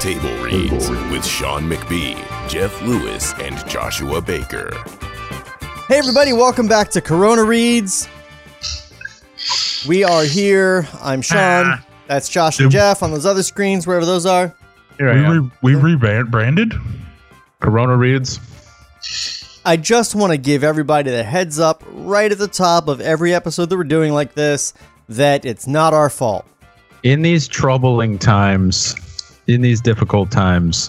Table Reads with Sean McBee, Jeff Lewis, and Joshua Baker. Hey, everybody, welcome back to Corona Reads. We are here. I'm Sean. Ah. That's Josh and Jeff on those other screens, wherever those are. Here I am. re- we rebranded. Corona reads. I just want to give everybody the heads up right at the top of every episode that we're doing like this that it's not our fault. In these troubling times, in these difficult times,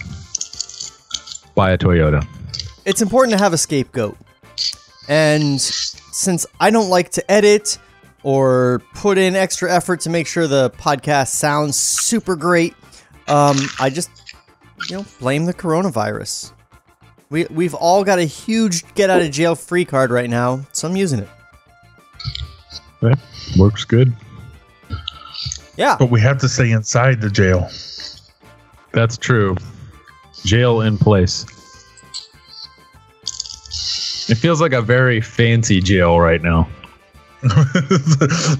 buy a Toyota. It's important to have a scapegoat. And since I don't like to edit or put in extra effort to make sure the podcast sounds super great, um, I just, you know, blame the coronavirus. We, we've all got a huge get out of jail free card right now, so I'm using it. Okay. Works good. Yeah. But we have to stay inside the jail. That's true. Jail in place. It feels like a very fancy jail right now.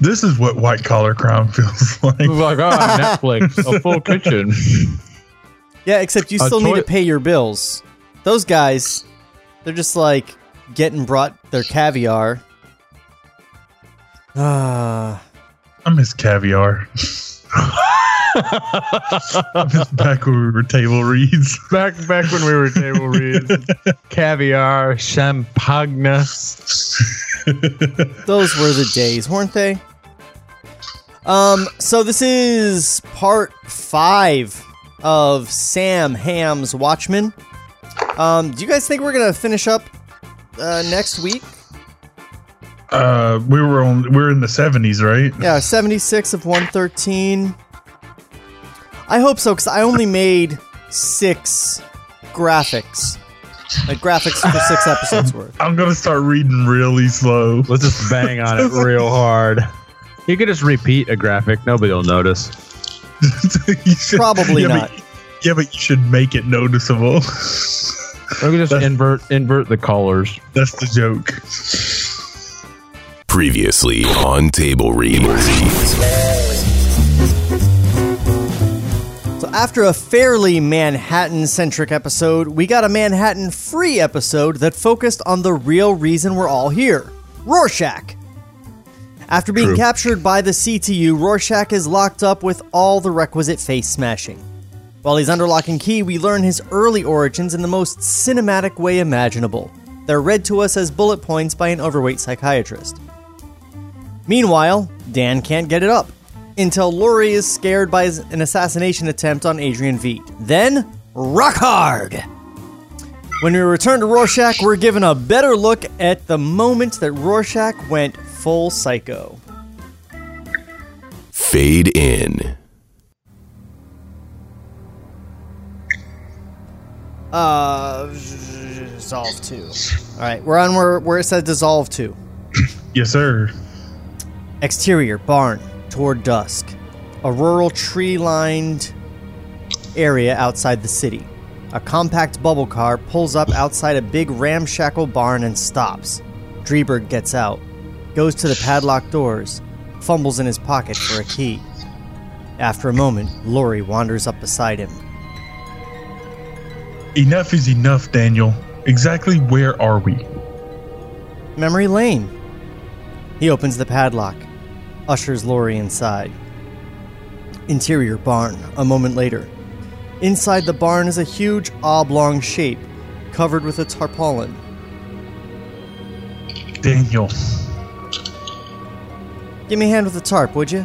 this is what white collar crime feels like. Like, ah, Netflix, a full kitchen. Yeah, except you A still need to pay your bills. Those guys, they're just like getting brought their caviar. Ah, I miss caviar. I back when we were table reads. back back when we were table reads. Caviar, champagne. those were the days, weren't they? Um, so this is part five of Sam Hamm's Watchmen. Um, do you guys think we're gonna finish up uh, next week? Uh, we were on. We were in the seventies, right? Yeah, 76 of 113. I hope so, because I only made six graphics. Like graphics for six episodes worth. I'm gonna start reading really slow. Let's just bang on it real hard. You could just repeat a graphic. Nobody will notice. You should- Probably yeah, not. But, yeah, but you should make it noticeable. Or we could just That's- invert invert the colors. That's the joke. Previously on Table Reads. So after a fairly Manhattan-centric episode, we got a Manhattan-free episode that focused on the real reason we're all here: Rorschach. After being True. captured by the CTU, Rorschach is locked up with all the requisite face smashing. While he's under lock and key, we learn his early origins in the most cinematic way imaginable. They're read to us as bullet points by an overweight psychiatrist. Meanwhile, Dan can't get it up until Laurie is scared by an assassination attempt on Adrian Veidt. Then, rock hard! When we return to Rorschach, we're given a better look at the moment that Rorschach went full psycho. Fade in. Uh, dissolve two. All right, we're on where, where it says dissolve two. Yes, sir. Exterior barn toward dusk. A rural tree lined area outside the city. A compact bubble car pulls up outside a big ramshackle barn and stops. Dreiberg gets out, goes to the padlocked doors, fumbles in his pocket for a key. After a moment, Laurie wanders up beside him. Enough is enough, Daniel. Exactly where are we? Memory Lane. He opens the padlock, ushers Laurie inside. Interior barn, a moment later. Inside the barn is a huge oblong shape, covered with a tarpaulin. Daniel. Give me a hand with the tarp, would you?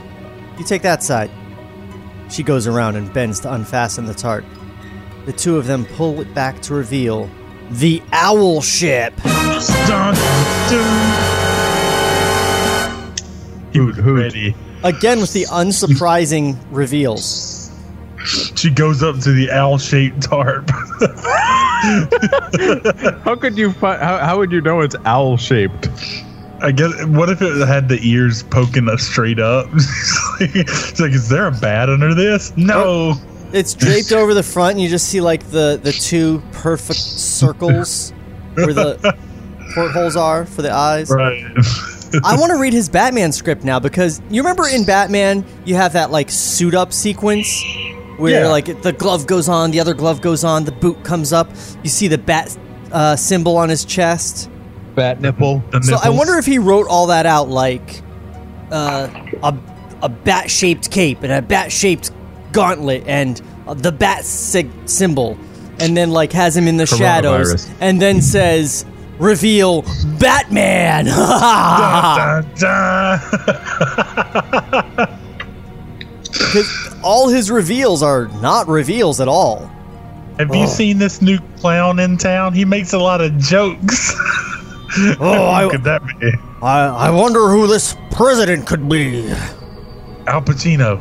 You take that side. She goes around and bends to unfasten the tarp. The two of them pull it back to reveal the owl ship. Dun, dun. He was ready. Again with the unsurprising reveals. She goes up to the owl-shaped tarp. How could you find? How, how would you know it's owl shaped? I guess. What if it had the ears poking us straight up? it's like, is there a bat under this? No. Oh, it's draped over the front, and you just see like the the two perfect circles where the portholes are for the eyes. Right. I want to read his Batman script now because you remember in Batman you have that like suit up sequence where Yeah. like the glove goes on, the other glove goes on, the boot comes up, you see the bat uh, symbol on his chest. Bat nipple. The So I wonder if he wrote all that out like uh, a a bat shaped cape and a bat shaped gauntlet and uh, the bat sig- symbol, and then like has him in the shadows, and then says reveal Batman. Dun, dun. 'Cause all his reveals are not reveals at all. Have you oh. seen this new clown in town? He makes a lot of jokes. Oh, Who I, could that be? I, I wonder who this president could be. Al Pacino.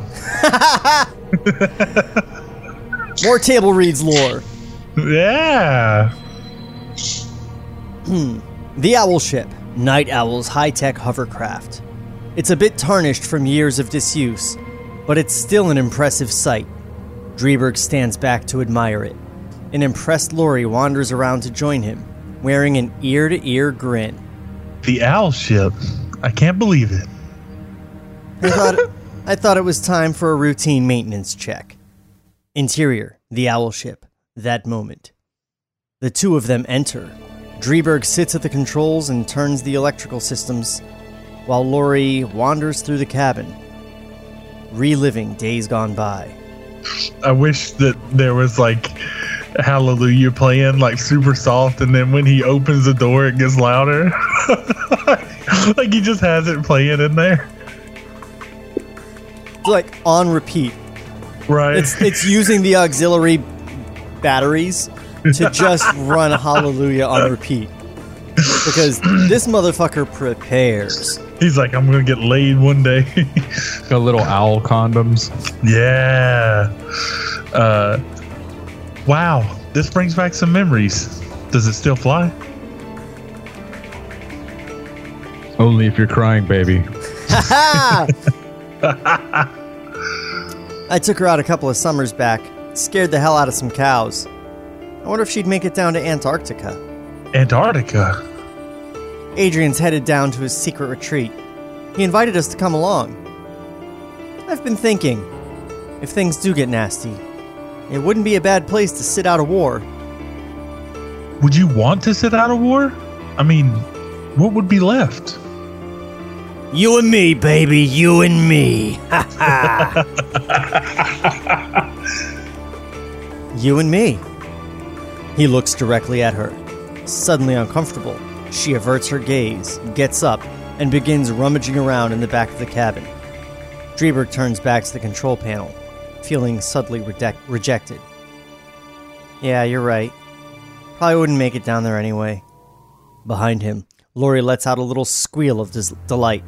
More table reads lore. Yeah. Hmm. The Owl Ship, Night Owl's high tech hovercraft. It's a bit tarnished from years of disuse, but it's still an impressive sight. Dreiberg stands back to admire it. An impressed Laurie wanders around to join him, wearing an ear to ear grin. The owl ship. I can't believe it. I thought, I thought it was time for a routine maintenance check. Interior, the owl ship, that moment. The two of them enter. Dreiberg sits at the controls and turns the electrical systems, while Laurie wanders through the cabin, reliving days gone by. I wish that there was like Hallelujah playing like super soft, and then when he opens the door, it gets louder. like he just has it playing in there. It's like on repeat. Right. It's it's using the auxiliary batteries to just run Hallelujah on repeat. Because this motherfucker prepares. He's like, I'm gonna get laid one day. Got little owl condoms. yeah. Uh, wow. This brings back some memories. Does it still fly? Only if you're crying, baby. I took her out a couple of summers back, scared the hell out of some cows. I wonder if she'd make it down to Antarctica. Antarctica. Adrian's headed down to his secret retreat. He invited us to come along. I've been thinking, if things do get nasty, it wouldn't be a bad place to sit out a war. Would you want to sit out a war? I mean, what would be left? You and me, baby, you and me. you and me. He looks directly at her. Suddenly uncomfortable, she averts her gaze, gets up, and begins rummaging around in the back of the cabin. Dreiberg turns back to the control panel, feeling subtly reject- rejected. Yeah, you're right. Probably wouldn't make it down there anyway. Behind him, Laurie lets out a little squeal of delight.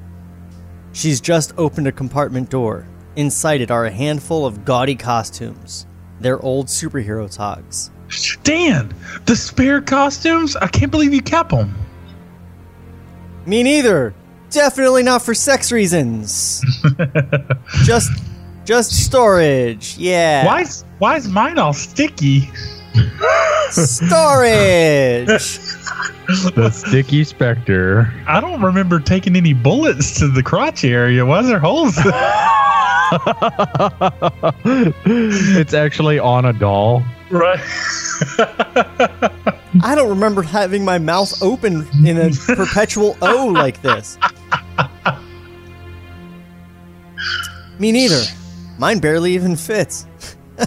She's just opened a compartment door. Inside it are a handful of gaudy costumes. They're old superhero togs. Dan, the spare costumes? I can't believe you kept them. Me neither. Definitely not for sex reasons. just just storage. Yeah. Why is why is mine all sticky? Storage. The sticky specter. I don't remember taking any bullets to the crotch area. Why is there holes? it's actually on a doll. Right. I don't remember having my mouth open in a perpetual O like this. Me neither. Mine barely even fits.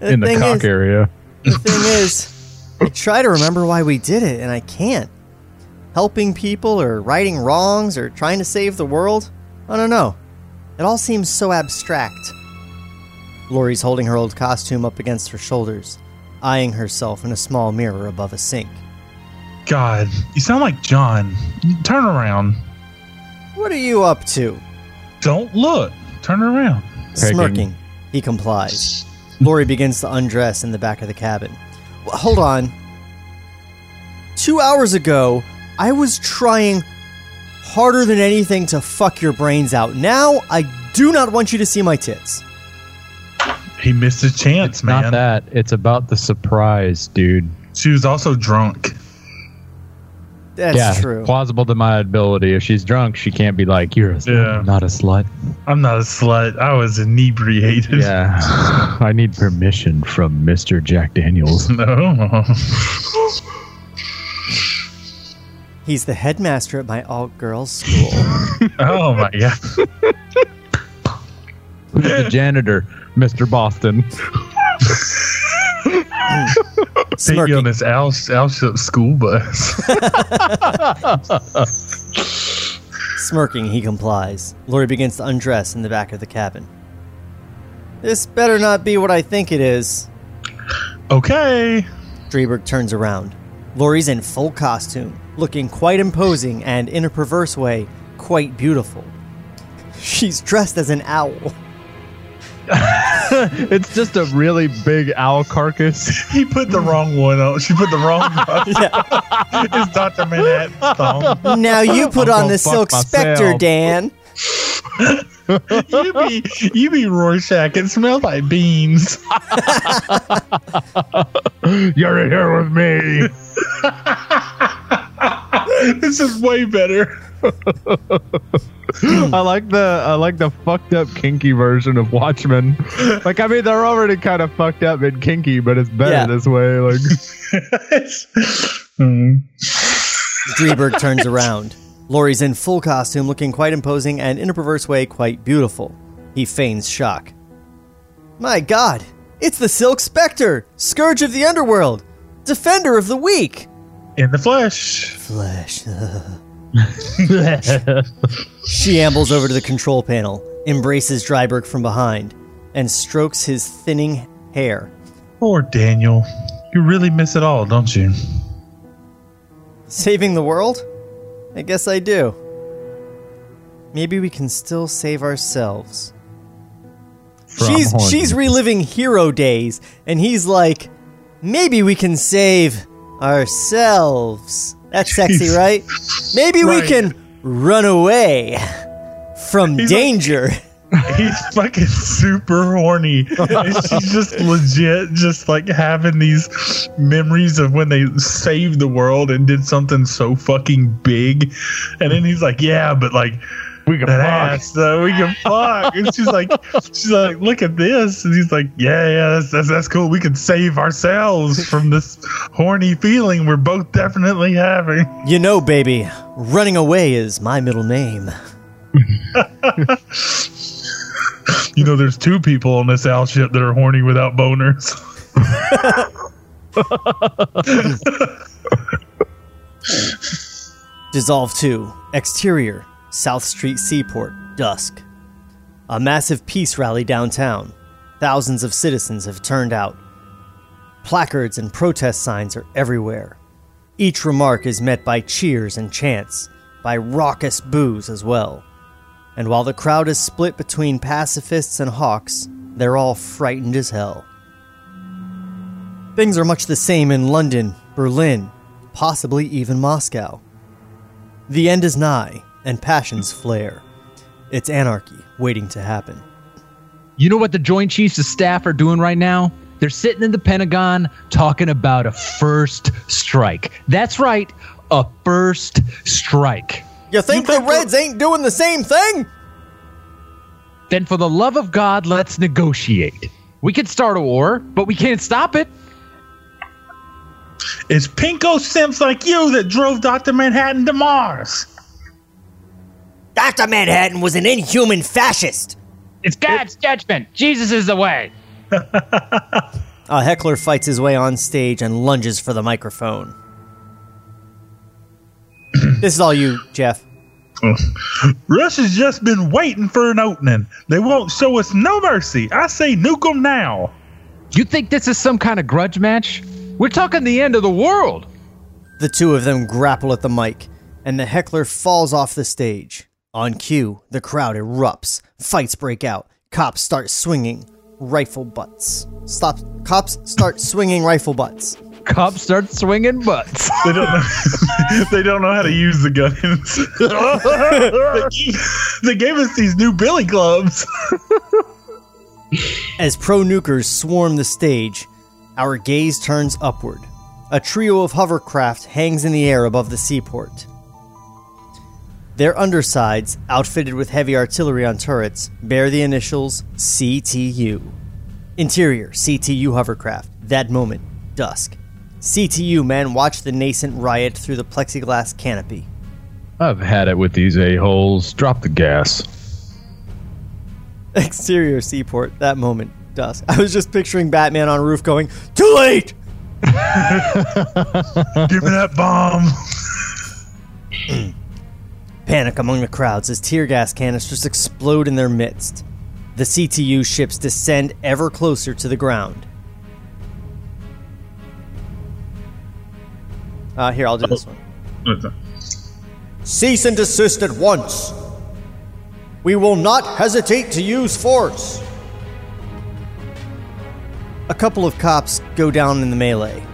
The in the cock is- area. The thing is, I try to remember why we did it, and I can't. Helping people, or righting wrongs, or trying to save the world? I don't know. It all seems so abstract. Laurie's holding her old costume up against her shoulders, eyeing herself in a small mirror above a sink. God, you sound like John. Turn around. What are you up to? Don't look. Turn around. Smirking, he complies. Laurie begins to undress in the back of the cabin. Well, hold on. Two hours ago, I was trying harder than anything to fuck your brains out. Now, I do not want you to see my tits. He missed his chance, It's man. not that. It's about the surprise, dude. She was also drunk. That's yeah, true. plausible deniability. If she's drunk, she can't be like, "You're a slut, Yeah. not a slut." I'm not a slut. I was inebriated. Yeah, I need permission from Mister Jack Daniels. No. He's the headmaster at my all girls school. Oh my god. Who's the janitor, Mister Boston? Take you on Smirking. this Al, Al school bus. Smirking, he complies. Laurie begins to undress in the back of the cabin. This better not be what I think it is. okay. Dreiberg turns around. Laurie's in full costume, looking quite imposing and, in a perverse way, quite beautiful. She's dressed as an owl. It's just a really big owl carcass. He put the wrong one on. She put the wrong one. it's Dr. Manhattan's thong. Now you put I'm on the fuck Silk Spectre. Dan. You be you be Rorschach. It smells like beans. You're in here with me. this is way better. I like the I like the fucked up kinky version of Watchmen. Like I mean they're already kind of fucked up and kinky, but it's better Yeah. this way. Like Hmm. Dreiberg turns around. Laurie's in full costume, looking quite imposing and, in a perverse way, quite beautiful. He feigns shock. My god, it's the Silk Spectre, Scourge of the Underworld, Defender of the Weak. In the flesh. Flesh. she ambles over to the control panel, embraces Dreiberg from behind, and strokes his thinning hair. Poor Daniel. You really miss it all, don't you? Saving the world? I guess I do. Maybe we can still save ourselves. From she's horny. she's reliving hero days, and he's like, maybe we can save ourselves. That's sexy, right? Maybe we can run away from He's like- danger. He's fucking super horny. And she's just legit, just like having these memories of when they saved the world and did something so fucking big. And then he's like, "Yeah, but like we can that fuck. ass, though, we can fuck." And she's like, "She's like, look at this." And he's like, "Yeah, yeah, that's that's, that's cool. We can save ourselves from this horny feeling we're both definitely having." You know, baby, running away is my middle name. You know, there's two people on this owl ship that are horny without boners. Dissolve 2. Exterior. South Street Seaport. Dusk. A massive peace rally downtown. Thousands of citizens have turned out. Placards and protest signs are everywhere. Each remark is met by cheers and chants, by raucous boos as well. And while the crowd is split between pacifists and hawks, they're all frightened as hell. Things are much the same in London, Berlin, possibly even Moscow. The end is nigh, and passions flare. It's anarchy waiting to happen. You know what the Joint Chiefs of Staff are doing right now? They're sitting in the Pentagon talking about a first strike. That's right, a first strike. You think the Reds ain't doing the same thing? Then, for the love of God, let's negotiate. We could start a war, but we can't stop it. It's pinko simps like you that drove Dr. Manhattan to Mars. Dr. Manhattan was an inhuman fascist. It's God's judgment. Jesus is the way. A uh, heckler fights his way on stage and lunges for the microphone. this is all you, Jeff. Russia's just been waiting for an opening. They won't show us no mercy. I say nuke 'em now. You think this is some kind of grudge match? We're talking the end of the world. The two of them grapple at the mic, and the heckler falls off the stage. On cue, the crowd erupts. Fights break out. Cops start swinging. rifle butts. Stop. Cops start swinging rifle butts. Cops start swinging butts. They don't know. they don't know how to use the guns. they, gave, they gave us these new billy clubs. As pro nukers swarm the stage, our gaze turns upward. A trio of hovercraft hangs in the air above the seaport. Their undersides, outfitted with heavy artillery on turrets, bear the initials CTU. Interior CTU hovercraft. That moment, dusk. CTU men watch the nascent riot through the plexiglass canopy. I've had it with these a-holes. Drop the gas. Exterior seaport. That moment, dusk. I was just picturing Batman on a roof going, Too late! Give me that bomb. Panic among the crowds as tear gas canisters explode in their midst. The CTU ships descend ever closer to the ground. Uh, here, I'll do this one. Cease and desist at once. We will not hesitate to use force. A couple of cops go down in the melee.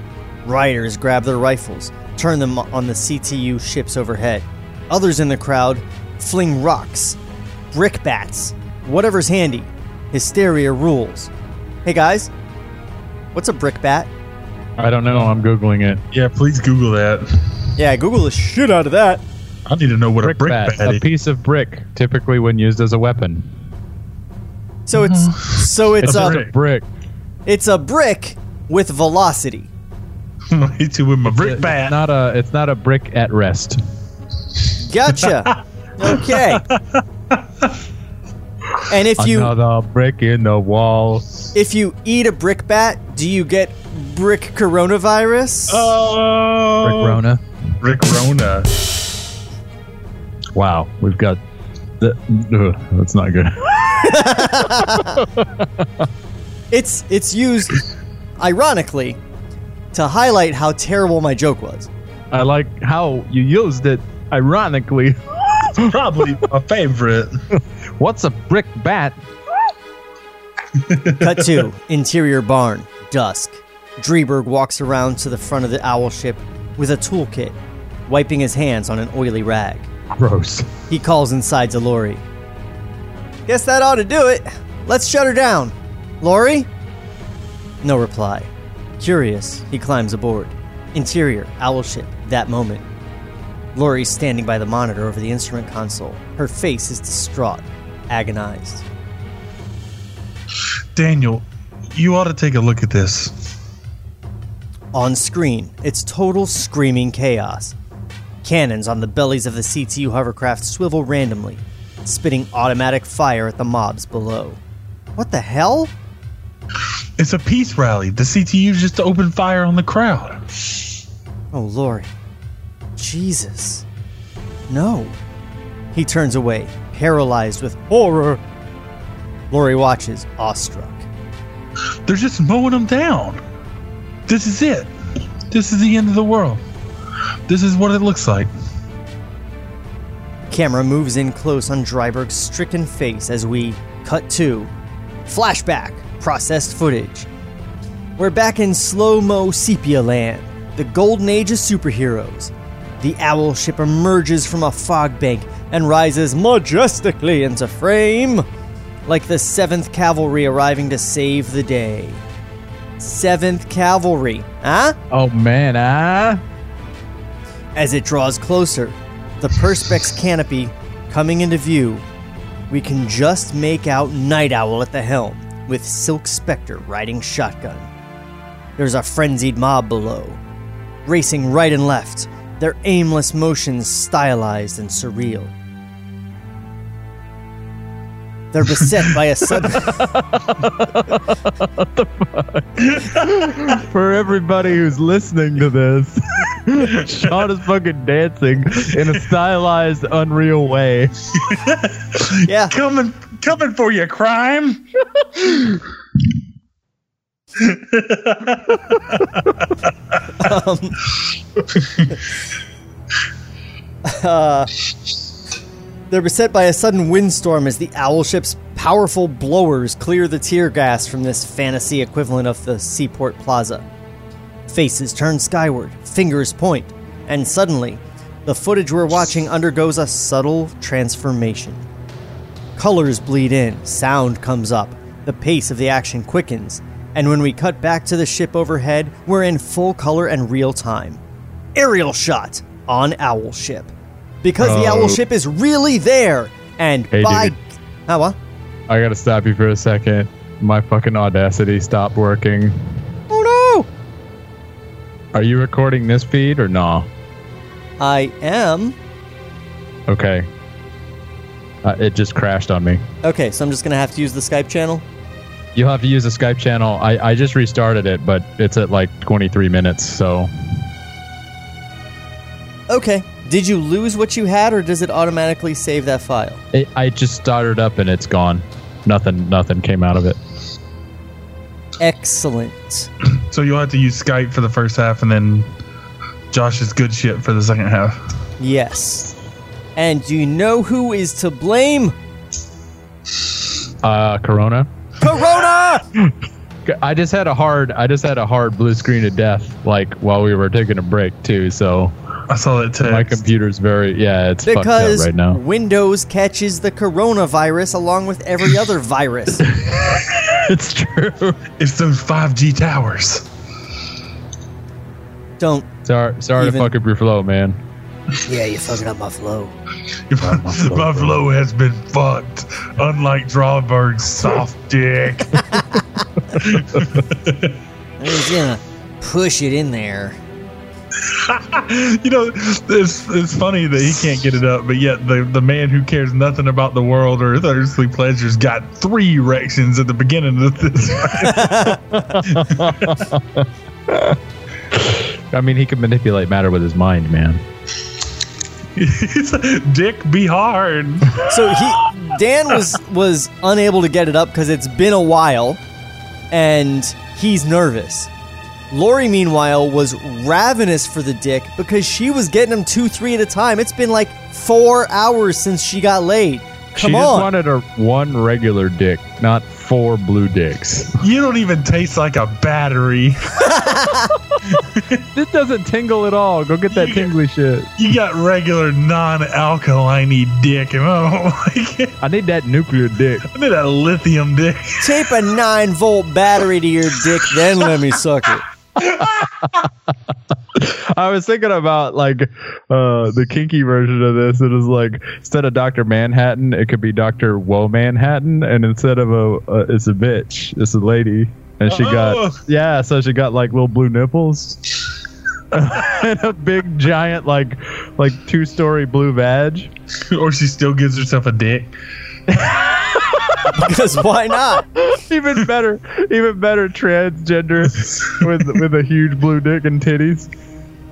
Rioters grab their rifles, turn them on the CTU ships overhead. Others in the crowd fling rocks, brick bats, whatever's handy. Hysteria rules. Hey guys, what's a brick bat? I don't know. I'm googling it. Yeah, please Google that. Yeah, Google the shit out of that. I need to know what Brick, a brick bat, bat a piece of brick, typically when used as a weapon. So it's uh, so it's It's a a brick. it's a brick with velocity. I hit you with my brick It's bat. not a. It's not a brick at rest. Gotcha. okay. And if you Another brick in the wall. if you eat a brick bat, do you get brick coronavirus? oh, Brick Rona. Rick Rona. Wow, we've got. The, ugh, that's not good. It's it's used ironically to highlight how terrible my joke was. I like how you used it. Ironically, Probably my favorite. what's a brick bat? Cut to interior barn, dusk. Dreiberg walks around to the front of the owl ship with a toolkit, wiping his hands on an oily rag. Gross. He calls inside to Laurie. Guess that ought to do it. Let's shut her down. Laurie? No reply. Curious, he climbs aboard. Interior, owl ship, that moment. Laurie's standing by the monitor over the instrument console. Her face is distraught, agonized. Daniel, you ought to take a look at this. On screen, it's total screaming chaos. Cannons on the bellies of the CTU hovercraft swivel randomly, spitting automatic fire at the mobs below. What the hell? It's a peace rally. The CTU just opened fire on the crowd. Oh, Laurie. Jesus. No. He turns away, paralyzed with horror. Laurie watches, awestruck. They're just mowing them down. This is it. This is the end of the world. This is what it looks like. Camera moves in close on Dreiberg's stricken face as we cut to flashback, processed footage. We're back in slow mo sepia land, the golden age of superheroes. The owl ship emerges from a fog bank and rises majestically into frame, like the 7th Cavalry arriving to save the day. 7th Cavalry, huh? Oh man, ah. As it draws closer, the Perspex canopy coming into view, we can just make out Night Owl at the helm, with Silk Spectre riding shotgun. There's a frenzied mob below, racing right and left, their aimless motions stylized and surreal. They're beset by a sudden. For everybody who's listening to this, Sean is fucking dancing in a stylized, unreal way. yeah, Coming, coming for you, crime. Um, uh, they're beset by a sudden windstorm as the owl ship's Powerful blowers clear the tear gas from this fantasy equivalent of the Seaport Plaza. Faces turn skyward, fingers point, and suddenly, the footage we're watching undergoes a subtle transformation. Colors bleed in, sound comes up, the pace of the action quickens, and when we cut back to the ship overhead, we're in full color and real time. Aerial shot on Owl Ship. Because the Oh. Owl Ship is really there, and Hey, by. dude. Huh, what? I gotta stop you for a second. My fucking Audacity stopped working. Oh no! Are you recording this feed or no! I am. Okay. Uh, it just crashed on me. Okay, so I'm just gonna have to use the Skype channel. You'll have to use the Skype channel. I, I just restarted it, but it's at like 23 minutes, so Okay. Did you lose what you had, or does it automatically save that file? it, I just started up and it's gone. Nothing nothing came out of it. Excellent. So you'll have to use Skype for the first half and then Josh's good shit for the second half. Yes. And do you know who is to blame? Uh, Corona. Corona! I just had a hard I just had a hard blue screen of death like while we were taking a break too. So I saw that text. my computer's very yeah, it's fucked Because up right now. Windows catches the coronavirus along with every other virus. it's true. It's those 5G towers. Don't. Sorry, sorry Even- to fuck up your flow, man. Yeah, you're fucking up my flow. My flow has been fucked. Unlike Drawberg's soft dick. I'm just gonna push it in there. you know, it's, it's funny that he can't get it up, but yet the, the man who cares nothing about the world or earthly pleasures got three erections at the beginning of this. I mean, he can manipulate matter with his mind, man. Dick be hard. So he Dan was was unable to get it up because it's been a while, and he's nervous. Laurie, meanwhile, was ravenous for the dick because she was getting him two, three at a time. It's been like four hours since she got laid. she Come just wanted a one regular dick, not four blue dicks. You don't even taste like a battery. it doesn't tingle at all. Go get that tingly shit. You got regular non-alkaline dick, and I don't like it. I need that nuclear dick. I need that lithium dick. Tape a nine volt battery to your dick, then let me suck it. I was thinking about like uh, the kinky version of this. It is like instead of Doctor Manhattan, it could be Doctor Woe Manhattan, and instead of a, uh, it's a bitch, it's a lady, and she Oh. got yeah, so she got like little blue nipples. and a big giant like like two story blue vag. or she still gives herself a dick. Because why not? even better, even better transgender with with a huge blue dick and titties.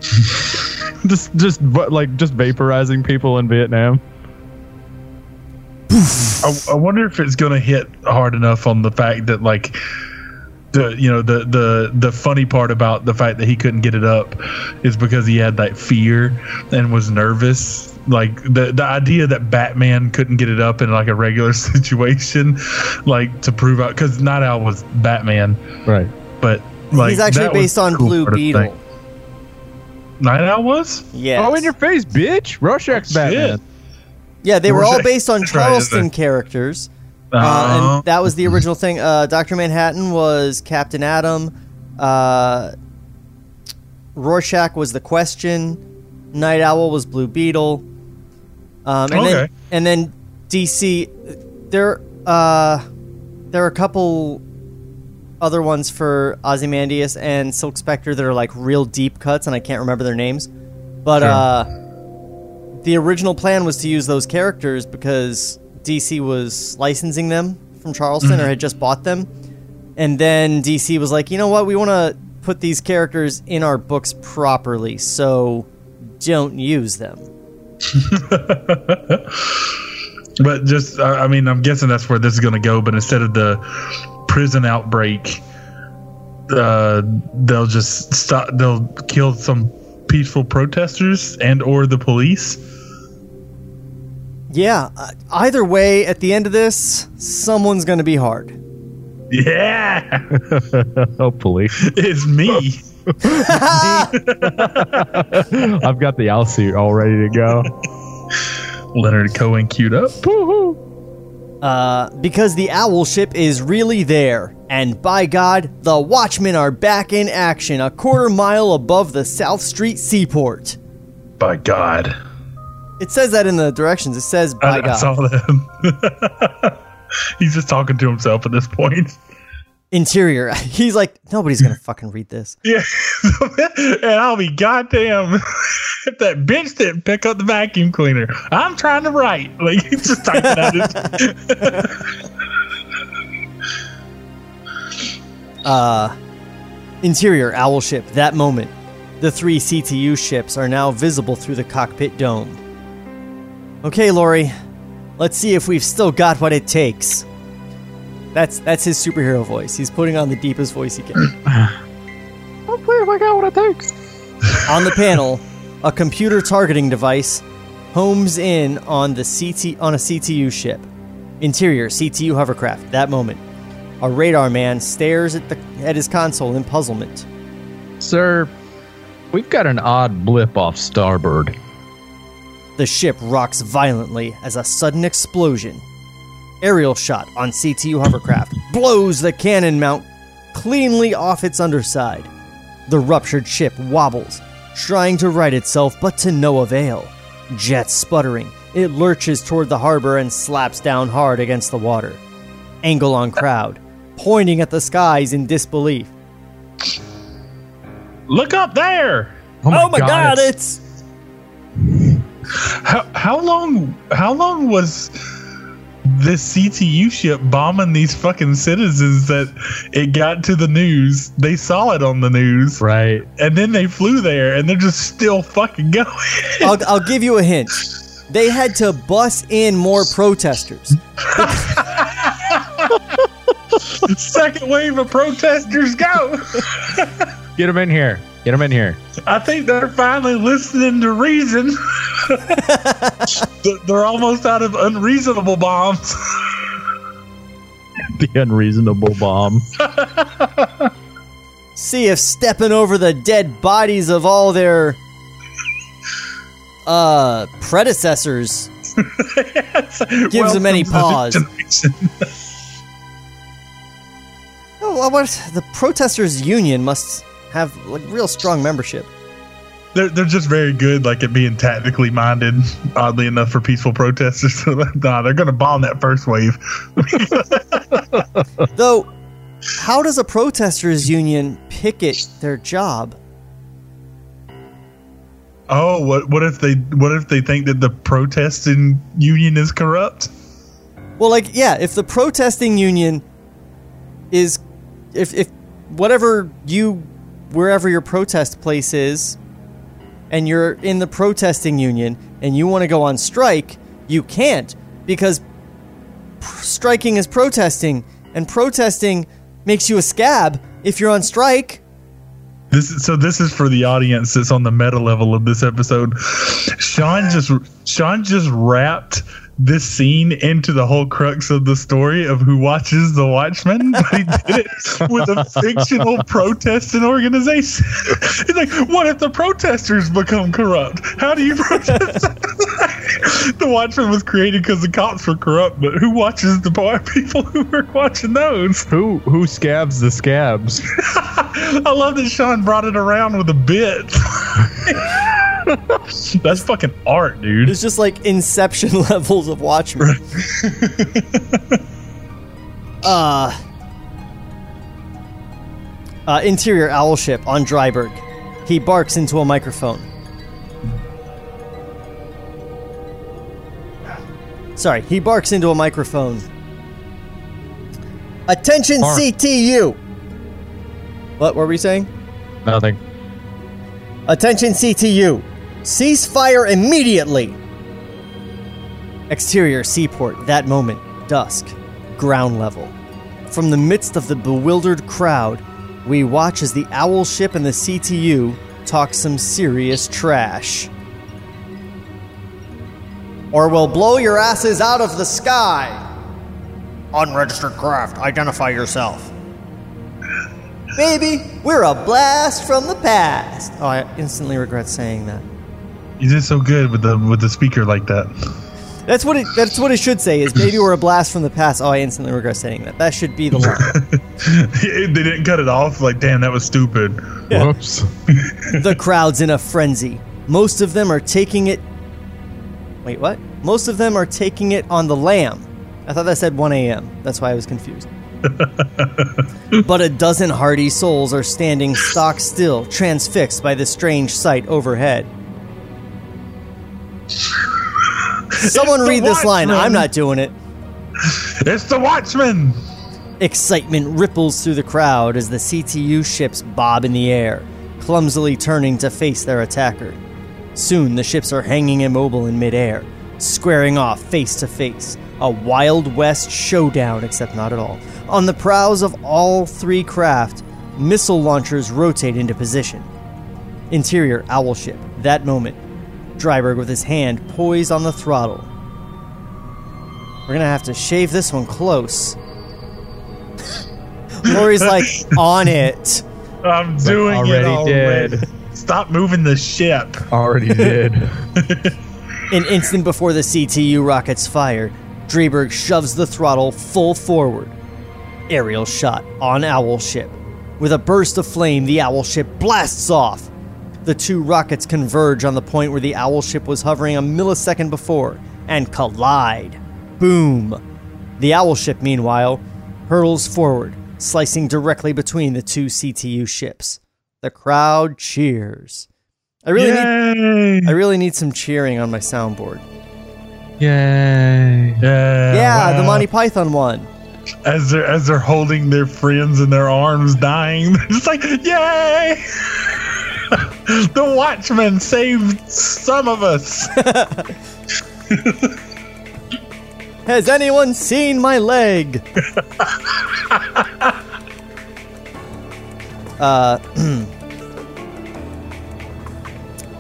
just just like just vaporizing people in Vietnam. I, I wonder if it's gonna hit hard enough on the fact that like the you know the the the funny part about the fact that he couldn't get it up is because he had that fear and was nervous like the the idea that batman couldn't get it up in like a regular situation like to prove out because night owl was batman Right. but like He's actually based on Blue part of the Beetle. Thing. night owl was Yeah. Oh, in your face, bitch! Rorschach's Batman. Shit. Yeah, they were all Rorschach- based on That's right, isn't Charlton it? characters. Uh, Uh-huh. and that was the original thing. Uh, Dr. Manhattan was Captain Atom. Uh, Rorschach was the Question. Night Owl was Blue Beetle. Um, and then Okay. and then DC. There, uh, there are a couple other ones for Ozymandias and Silk Spectre that are like real deep cuts, and I can't remember their names. But Sure. uh, the original plan was to use those characters because DC was licensing them from Charlton Mm-hmm. or had just bought them. And then DC was like, you know what? We want to put these characters in our books properly, so don't use them. But just, I I mean, I'm guessing that's where this is going to go. But instead of the prison outbreak, uh, they'll just stop. They'll kill some peaceful protesters and or the police. Yeah, uh, either way, at the end of this, someone's going to be hard. Yeah, Hopefully, it's me. I've got the owl suit all ready to go. Leonard Cohen queued up. Uh, because the owl ship is really there. And by God, the Watchmen are back in action a quarter mile above the South Street seaport. By God, It says that in the directions. It says by I, I God. saw that. He's just talking to himself at this point. Interior. He's like, nobody's to fucking read this. Yeah, and I'll be goddamn if that bitch didn't pick up the vacuum cleaner. I'm trying to write. Like he's just typing out his. Uh, interior owl ship. That moment, the three CTU ships are now visible through the cockpit dome. Okay, Laurie, let's see if we've still got what it takes. That's that's his superhero voice. He's putting on the deepest voice he can. Hopefully, I got what it takes. on the panel, a computer targeting device homes in on the CT on a CTU ship. Interior CTU hovercraft. That moment, a radar man stares at the at his console in puzzlement. Sir, we've got an odd blip off starboard. The ship rocks violently as a sudden explosion. Aerial shot on CTU hovercraft blows the cannon mount cleanly off its underside. The ruptured ship wobbles, trying to right itself, but to no avail. Jets sputtering, it lurches toward the harbor and slaps down hard against the water. Angle on crowd, pointing at the skies in disbelief. Look up there. Oh my, oh god, it's- it's How how long how long was this CTU ship bombing these fucking citizens that it got to the news? They saw it on the news, Right. and then they flew there, and they're just still fucking going. I'll, I'll give you a hint. They had to bus in more protesters. Second wave of protesters go. Get them in here. Get them in here. I think they're finally listening to reason. they're almost out of unreasonable bombs. The unreasonable bomb. See if stepping over the dead bodies of all their uh predecessors Gives them any pause. Oh, well, what the protesters union must have like real strong membership. They're, they're just very good, like at being tactically minded. Oddly enough, for peaceful protesters, nah, they're gonna bomb that first wave. Though how does a protesters union picket their job? Oh, what what if they what if they think that the protesting union is corrupt? Well, like yeah, if the protesting union is if if whatever you wherever your protest place is and you're in the protesting union and you want to go on strike, you can't because striking is protesting and protesting makes you a scab if you're on strike. This is, so this is for the audience that's on the meta level of this episode. Sean just Sean just wrapped this scene into the whole crux of the story of who watches the Watchmen, but he did it with a fictional protesting organization. He's like, what if the protesters become corrupt? How do you protest? the Watchmen was created because the cops were corrupt, but who watches the people who were watching those? Who who scabs the scabs? I love that Sean brought it around with a bit. That's fucking art, dude. It's just like inception levels of Watchmen. uh, uh, interior owl ship on Dreiberg. He barks into a microphone. Sorry, he barks into a microphone. Attention, Bark. CTU. What were we saying? Nothing. Attention CTU. Cease fire immediately. Exterior seaport, that moment, dusk, ground level. From the midst of the bewildered crowd, we watch as the owl ship and the CTU talk some serious trash. or we'll blow your asses out of the sky. Unregistered craft, identify yourself. Baby, we're a blast from the past. Oh, I instantly regret saying that. You did so good with the with the speaker like that. That's what it. That's what it should say. Is maybe we're a blast from the past. Oh, I instantly regret saying that. That should be the line. they didn't cut it off. Like, damn, that was stupid. Whoops. the crowd's in a frenzy. Most of them are taking it. Wait, what? Most of them are taking it on the lamb. I thought that said 1 a.m. That's why I was confused. but a dozen hardy souls are standing stock still, transfixed by the strange sight overhead. Someone read this line. I'm not doing it. It's the Watchman. Excitement ripples through the crowd as the CTU ships bob in the air, clumsily turning to face their attacker. Soon the ships are hanging immobile in midair, squaring off face to face. A Wild West showdown, except not at all. On the prows of all three craft, missile launchers rotate into position. Interior owl ship, that moment. Dreiberg with his hand poised on the throttle. We're gonna have to shave this one close. Laurie's like on it. I'm doing already it already. did. Stop moving the ship. Already did. An instant before the CTU rockets fire, Dreiberg shoves the throttle full forward. Aerial shot on Owl ship. With a burst of flame, the Owl ship blasts off. The two rockets converge on the point where the Owl ship was hovering a millisecond before and collide. Boom. The Owl ship, meanwhile, hurtles forward, slicing directly between the two CTU ships. The crowd cheers. I really need I really need some cheering on my soundboard. Yay. yeah, Yeah, the. Monty Python one. as they're as they're holding their friends in their arms, dying. They're just like, yay! the Watchman saved some of us. Has anyone seen my leg? uh.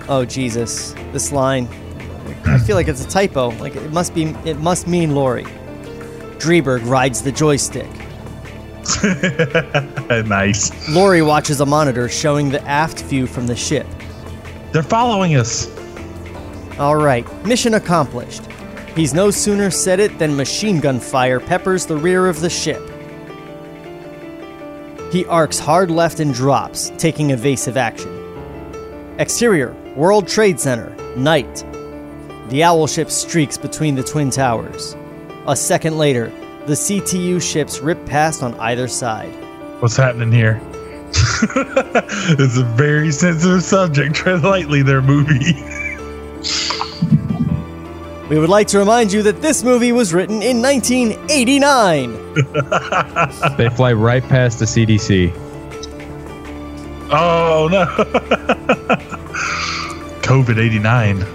oh Jesus! This line. I feel like it's a typo. Like it must be. It must mean Laurie. Dreiberg rides the joystick. nice. Laurie watches a monitor showing the aft view from the ship. They're following us. All right, mission accomplished. He's no sooner said it than machine gun fire peppers the rear of the ship. He arcs hard left and drops, taking evasive action. Exterior World Trade Center, night. The owl ship streaks between the twin towers. A second later, the CTU ships rip past on either side. What's happening here? it's a very sensitive subject. Tread lightly, their movie. We would like to remind you that this movie was written in 1989. They fly right past the CDC. Oh no. COVID 89.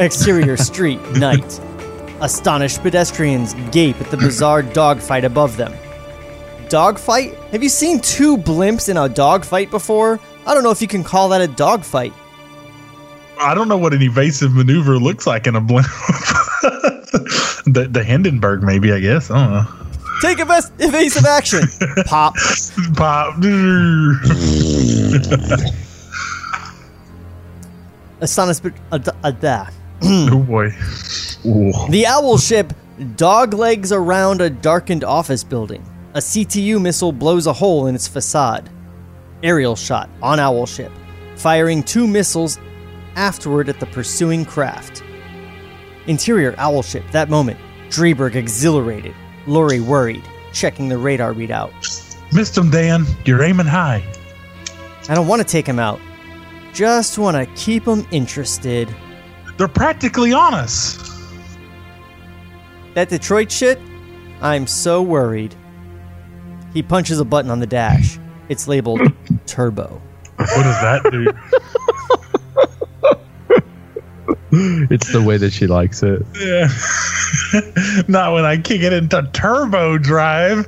Exterior street, night. Astonished pedestrians gape at the bizarre dogfight above them. Dogfight? Have you seen two blimps in a dogfight before? I don't know if you can call that a dogfight. I don't know what an evasive maneuver looks like in a blimp. the, the Hindenburg, maybe, I guess. I don't know. Take evas- evasive action. Pop. Pop. Astonished. ad- ad- oh boy. The owl ship doglegs around a darkened office building. A CTU missile blows a hole in its facade. Aerial shot on owl ship, firing two missiles afterward at the pursuing craft. Interior owl ship, that moment. Dreiberg exhilarated. Laurie worried, checking the radar readout. Missed him, Dan. You're aiming high. I don't want to take him out. Just want to keep him interested. They're practically on us. That Detroit shit? I'm so worried. He punches a button on the dash. It's labeled Turbo. What does that do? It's the way that she likes it. yeah. Not when I kick it into turbo drive.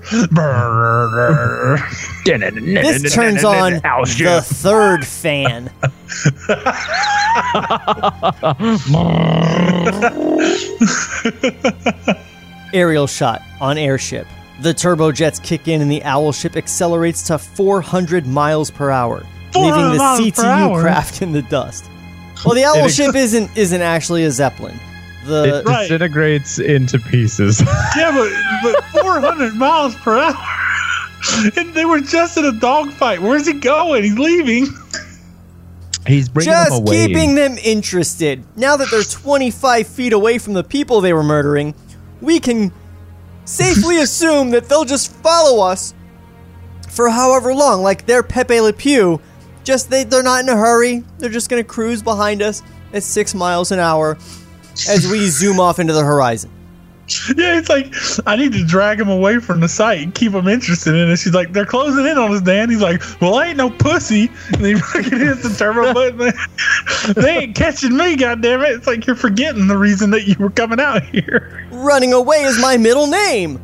This turns on the third fan. Aerial shot on airship. The turbojets kick in and the owl ship accelerates to 400 miles per hour, leaving the miles per CTU hour? craft in the dust. Well, the owl ship isn't isn't actually a zeppelin. The It Right. disintegrates into pieces. Yeah, but but 400 miles per hour. And they were just in a dogfight. Where's he going? He's leaving. He's bringing them just away. keeping them interested. Now that they're 25 feet away from the people they were murdering, we can safely assume that they'll just follow us for however long. Like they're Pepe Le Pew. Just they, they're not in a hurry. They're just going to cruise behind us at six miles an hour as we zoom off into the horizon. Yeah, it's like I need to drag him away from the site and keep him interested in it. She's like, they're closing in on us, Dan. He's like, well, I ain't no pussy. And he fucking hits the turbo button. they ain't catching me, goddamn it! It's like you're forgetting the reason that you were coming out here. Running away is my middle name.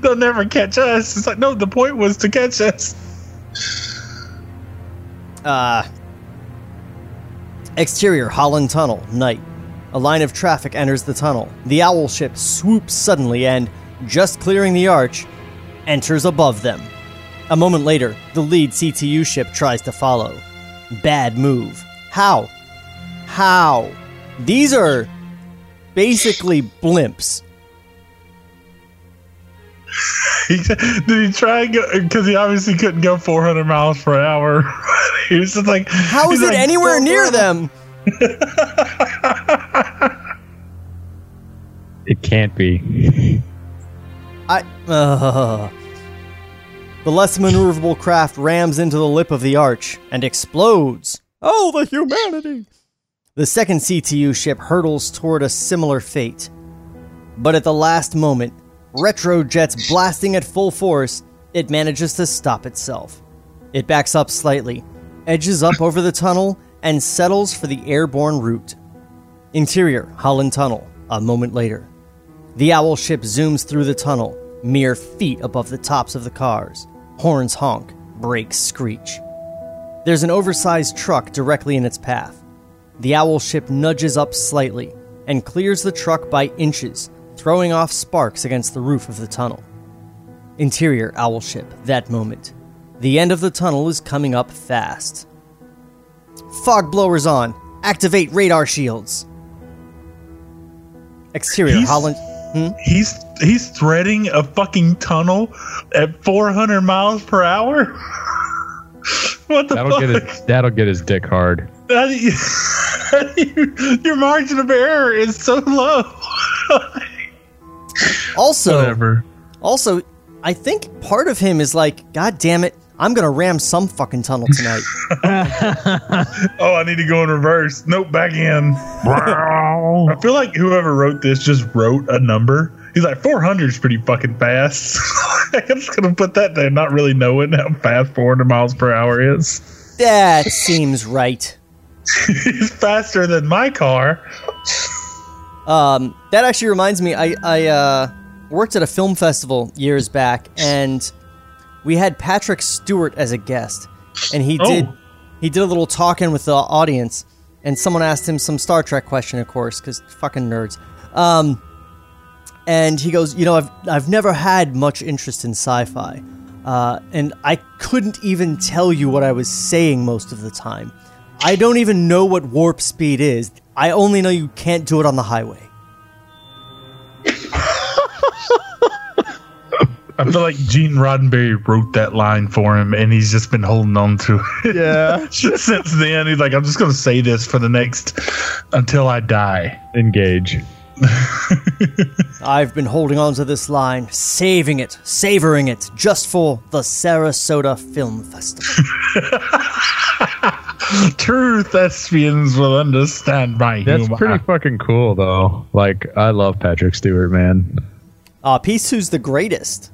They'll never catch us. It's like, no, the point was to catch us. Uh, exterior Holland Tunnel, night. A line of traffic enters the tunnel. The owl ship swoops suddenly and, just clearing the arch, enters above them. A moment later, the lead CTU ship tries to follow. Bad move. How? How? These are basically blimps. Did he try and go? Because he obviously couldn't go 400 miles per hour. he was just like, How is it like, anywhere near for it." them? It can't be. I. Uh, the less maneuverable craft rams into the lip of the arch and explodes. Oh, the humanity! The second CTU ship hurtles toward a similar fate. But at the last moment, retro jets blasting at full force, it manages to stop itself. It backs up slightly, edges up over the tunnel, and settles for the airborne route. Interior Holland Tunnel, a moment later. The owl ship zooms through the tunnel, mere feet above the tops of the cars. Horns honk, brakes screech. There's an oversized truck directly in its path. The owl ship nudges up slightly and clears the truck by inches, throwing off sparks against the roof of the tunnel. Interior owl ship, that moment. The end of the tunnel is coming up fast. Fog blowers on. Activate radar shields. Exterior He's- Holland. Hmm? He's he's threading a fucking tunnel at 400 miles per hour. what the That'll fuck? get his that'll get his dick hard. How do you- how do you- your margin of error is so low. Also, Whatever. Also, I think part of him is like, God damn it, I'm gonna ram some fucking tunnel tonight. Oh, I need to go in reverse. Nope, back in. I feel like whoever wrote this just wrote a number. He's like, 400 is pretty fucking fast. I'm just going to put that there, not really knowing how fast 400 miles per hour is. that seems right. He's faster than my car. Um, that actually reminds me, I, I uh, worked at a film festival years back, and we had Patrick Stewart as a guest, and he did Oh. he did a little talking with the audience, and someone asked him some Star Trek question, of course, because fucking nerds. Um, and he goes, you know, I've I've never had much interest in sci-fi, uh, and I couldn't even tell you what I was saying most of the time. I don't even know what warp speed is. I only know you can't do it on the highway. I feel like Gene Roddenberry wrote that line for him, and he's just been holding on to it. Yeah. Since then, he's like, I'm just going to say this for the next until I die. Engage. I've been holding on to this line, saving it, savoring it, just for the Sarasota Film Festival. True thespians will understand my That's humor. pretty fucking cool though. Like I love Patrick Stewart, man. Uh, Peace Who's the greatest.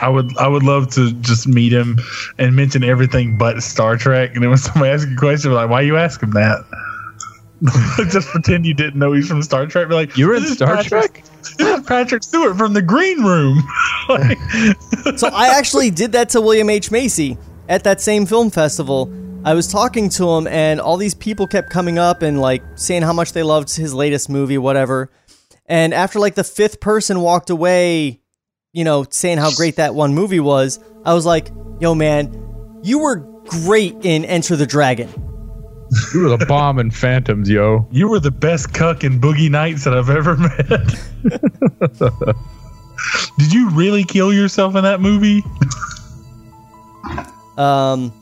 I would I would love to just meet him and mention everything but Star Trek. And then when somebody asks you a question, like, why you ask him that? just pretend you didn't know he's from Star Trek. Be like, you're in Star Patrick- Trek? This is Patrick Stewart from the Green Room. Like, So I actually did that to William H. Macy at that same film festival. I was talking to him, and all these people kept coming up and like saying how much they loved his latest movie, whatever. And after like the fifth person walked away, you know, saying how great that one movie was, I was like, "Yo, man, you were great in Enter the Dragon." You were the bomb in Phantoms, yo. You were the best cuck in Boogie Nights that I've ever met. Did you really kill yourself in that movie? Um,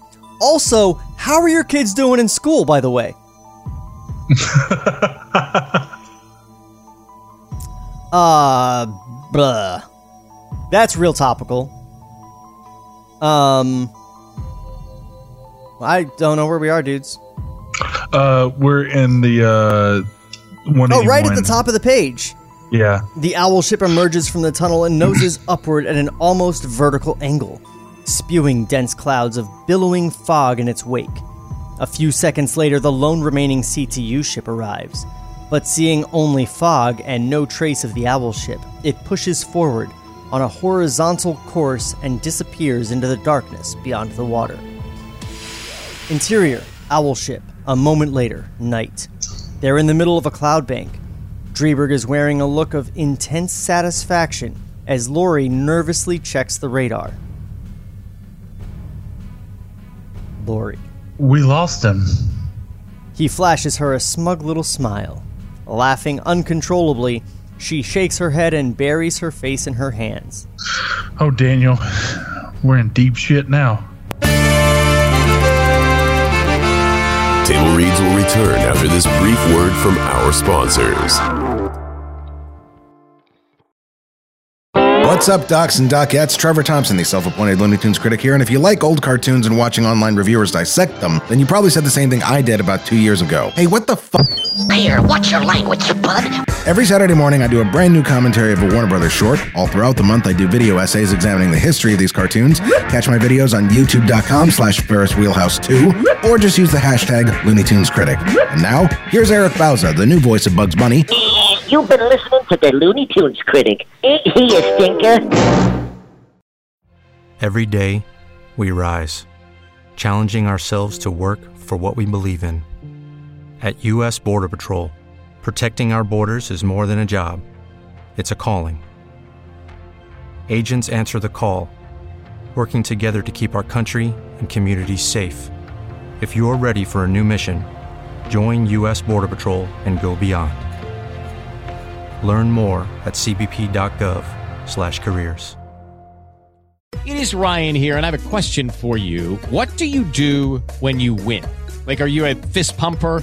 also, how are your kids doing in school, by the way? uh, blah. That's real topical. Um, I don't know where we are, dudes. Uh, we're in the uh, one. Oh, right at the top of the page. Yeah. The owl ship emerges from the tunnel and noses upward at an almost vertical angle, spewing dense clouds of billowing fog in its wake. A few seconds later, the lone remaining CTU ship arrives. But seeing only fog and no trace of the owl ship, it pushes forward on a horizontal course and disappears into the darkness beyond the water. Interior, owl ship. A moment later, night. They're in the middle of a cloud bank. Dreiberg is wearing a look of intense satisfaction as Laurie nervously checks the radar. Laurie. We lost him. He flashes her a smug little smile. Laughing uncontrollably, she shakes her head and buries her face in her hands. Oh, Daniel, we're in deep shit now. Table Reads will return after this brief word from our sponsors. What's up, docs and docettes? Trevor Thompson, the self appointed Looney Tunes critic here. And if you like old cartoons and watching online reviewers dissect them, then you probably said the same thing I did about two years ago. Hey, what the fuck? Here, watch your language, you bud. Every Saturday morning, I do a brand new commentary of a Warner Brothers short. All throughout the month, I do video essays examining the history of these cartoons. Catch my videos on youtube.com slash Ferris Wheelhouse 2, or just use the hashtag Looney Tunes Critic. And now, here's Eric Bauza, the new voice of Bugs Bunny. You've been listening to the Looney Tunes critic. Ain't he a stinker? Every day, we rise, challenging ourselves to work for what we believe in. At U.S. Border Patrol, protecting our borders is more than a job, it's a calling. Agents answer the call, working together to keep our country and communities safe. If you're ready for a new mission, join U.S. Border Patrol and go beyond. Learn more at cbp.gov/careers. It is Ryan here, and I have a question for you. What do you do when you win? Like, are you a fist pumper?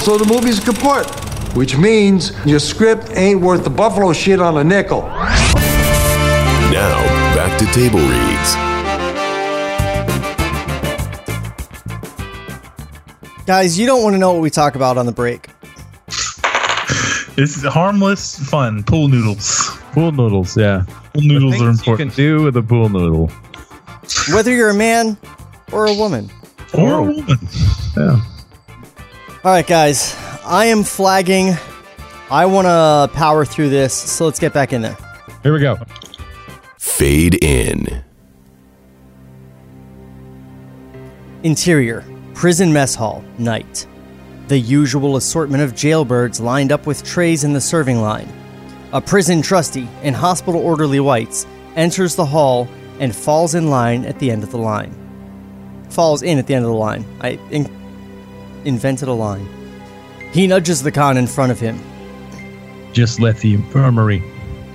So the movie's kaput, which means your script ain't worth the buffalo shit on a nickel. Now, back to Table Reads. Guys, you don't want to know what we talk about on the break. It's harmless fun. Pool noodles. Pool noodles, yeah. Pool noodles The are important. You can do with a pool noodle. Whether you're a man or a woman. Or a woman. Yeah. All right, guys, I am flagging. I want to power through this, so let's get back in there. Here we go. Fade in. Interior Prison Mess Hall, night. The usual assortment of jailbirds lined up with trays in the serving line. A prison trustee in hospital orderly whites enters the hall and falls in line at the end of the line. Falls in at the end of the line. I in- invented a line. He nudges the con in front of him. Just left the infirmary.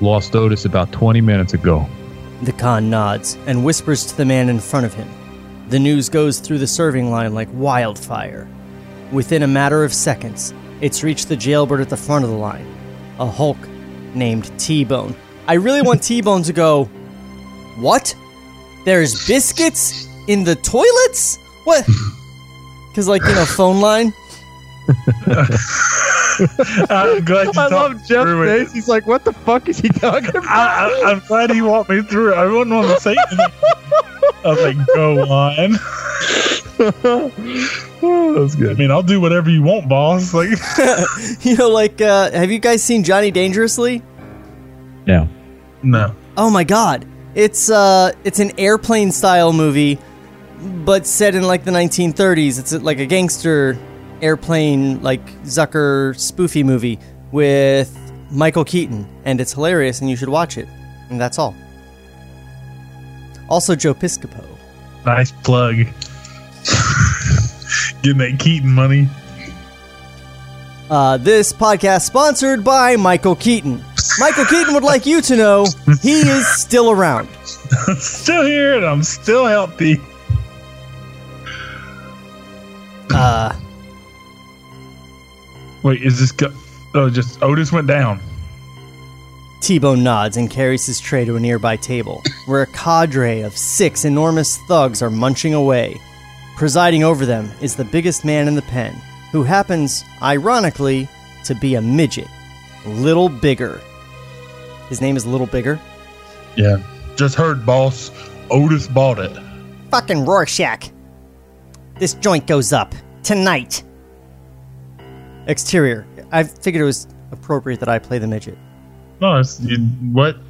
Lost Otis about 20 minutes ago. The con nods and whispers to the man in front of him. The news goes through the serving line like wildfire. Within a matter of seconds, it's reached the jailbird at the front of the line, a Hulk named T Bone. I really want T Bone to go, What? There's biscuits in the toilets? What? Because, like, you know, phone line. I'm glad you I talked love me Jeff's through it. face. He's like, "What the fuck is he talking about?" I, I, I'm glad he walked me through it. I wouldn't want to say anything. I was like, go on. That's good. I mean, I'll do whatever you want, boss. Like, you know, like, uh, have you guys seen Johnny Dangerously? No. no. Oh my god. It's uh it's an airplane style movie but set in like the 1930s. It's like a gangster airplane like Zucker spoofy movie with Michael Keaton and it's hilarious and you should watch it. And that's all. Also Joe Piscopo. Nice plug. Getting that Keaton money. Uh, this podcast sponsored by Michael Keaton. Michael Keaton would like you to know he is still around. I'm still here and I'm still healthy. Uh, Wait, is this go- Oh, just Otis went down. T-Bone nods and carries his tray to a nearby table, where a cadre of six enormous thugs are munching away. Presiding over them is the biggest man in the pen, who happens, ironically, to be a midget. Little Bigger. His name is Little Bigger? Yeah. Just heard, boss. Otis bought it. Fucking Rorschach. This joint goes up. Tonight. Exterior. I figured it was appropriate that I play the midget. No, it's you, what?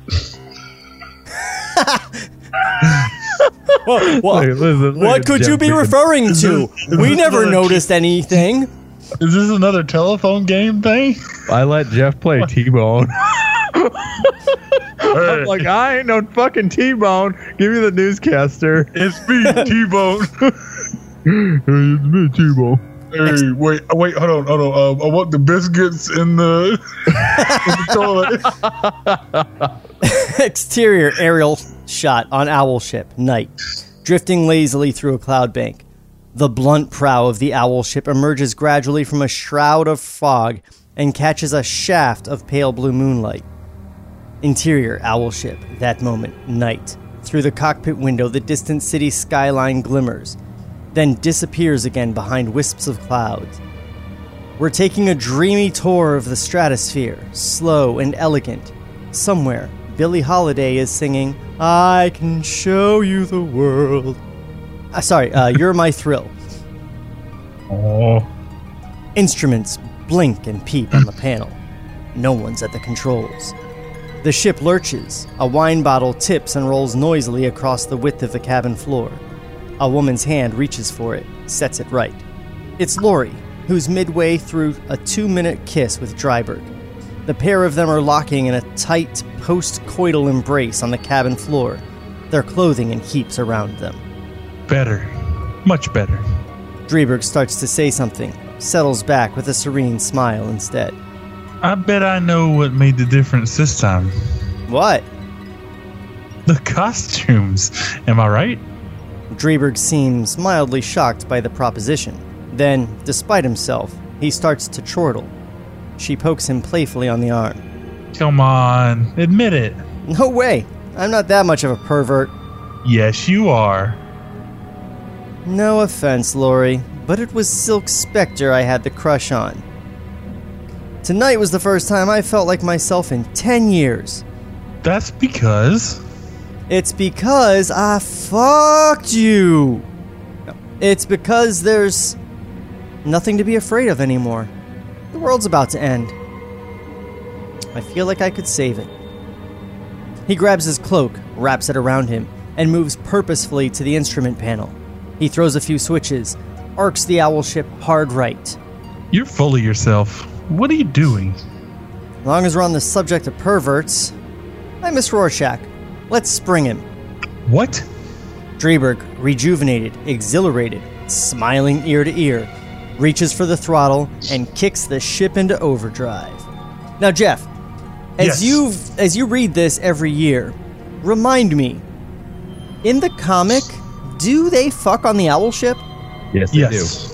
What, Hey, listen, what at could Jeff you be being- referring to? this- We never another- noticed anything. Is this another telephone game thing? I let Jeff play T-Bone. Hey, I'm like, I ain't no fucking T-Bone. Give me the newscaster. it's me, T-Bone. Hey, it's me, T-Bone. hey, wait, wait, hold on, hold on. Uh, I want the biscuits in the, in the toilet. Exterior aerial shot on Owl Ship, night, drifting lazily through a cloud bank. The blunt prow of the Owl Ship emerges gradually from a shroud of fog and catches a shaft of pale blue moonlight. Interior Owl Ship, that moment, night. Through the cockpit window, the distant city skyline glimmers, then disappears again behind wisps of clouds. We're taking a dreamy tour of the stratosphere, slow and elegant. Somewhere, Billie Holiday is singing, I can show you the world. Uh, sorry, uh, You're My Thrill. Oh, Instruments blink and peep on the panel. No one's at the controls. The ship lurches. A wine bottle tips and rolls noisily across the width of the cabin floor. A woman's hand reaches for it, sets it right. It's Laurie, who's midway through a two minute kiss with Dreiberg. The pair of them are locking in a tight post coital embrace on the cabin floor, their clothing in heaps around them. better. Much better. Dreiberg starts to say something, settles back with a serene smile instead. I bet I know what made the difference this time. What? The costumes. Am I right? Dreiberg seems mildly shocked by the proposition. Then, despite himself, he starts to chortle. She pokes him playfully on the arm. Come on, admit it. No way! I'm not that much of a pervert. Yes, you are. No offense, Laurie, but it was Silk Spectre I had the crush on. Tonight was the first time I felt like myself in 10 years. That's because. It's because I fucked you. No, It's because there's nothing to be afraid of anymore. The world's about to end. I feel like I could save it. He grabs his cloak, wraps it around him, and moves purposefully to the instrument panel. He throws a few switches, arcs the owl ship hard right. You're full of yourself. What are you doing? As long as we're on the subject of perverts, I miss Rorschach. Let's spring him. What? Dreiberg, rejuvenated, exhilarated, smiling ear to ear, reaches for the throttle and kicks the ship into overdrive. Now, Jeff, as Yes. you as you read this every year, remind me. In the comic, do they fuck on the owl ship? Yes, they yes.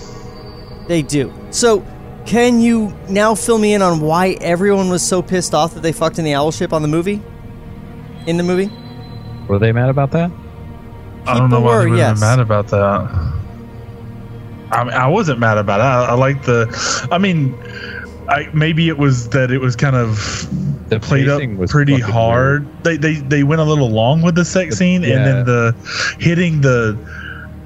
They do. So, can you now fill me in on why everyone was so pissed off that they fucked in the owl ship on the movie? In the movie? Do. Were they mad about that? I don't know why were, they were yes. mad about that. I mean, I wasn't mad about it. I, I like the. I mean, I maybe it was that it was kind of The played up was pretty fucking hard. They they they went a little long with the sex scene, and then the hitting the.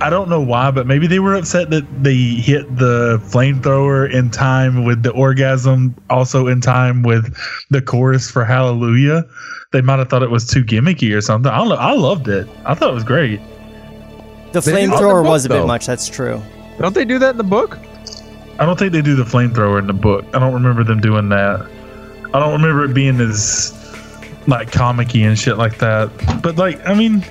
I don't know why, but maybe they were upset that they hit the flamethrower in time with the orgasm, also in time with the chorus for Hallelujah. They might have thought it was too gimmicky or something. I don't know. I loved it. I thought it was great. The They did on the flamethrower was a bit though. much. That's true. Don't they do that in the book? I don't think they do the flamethrower in the book. I don't remember them doing that. I don't remember it being as like comicky and shit like that. But like, I mean,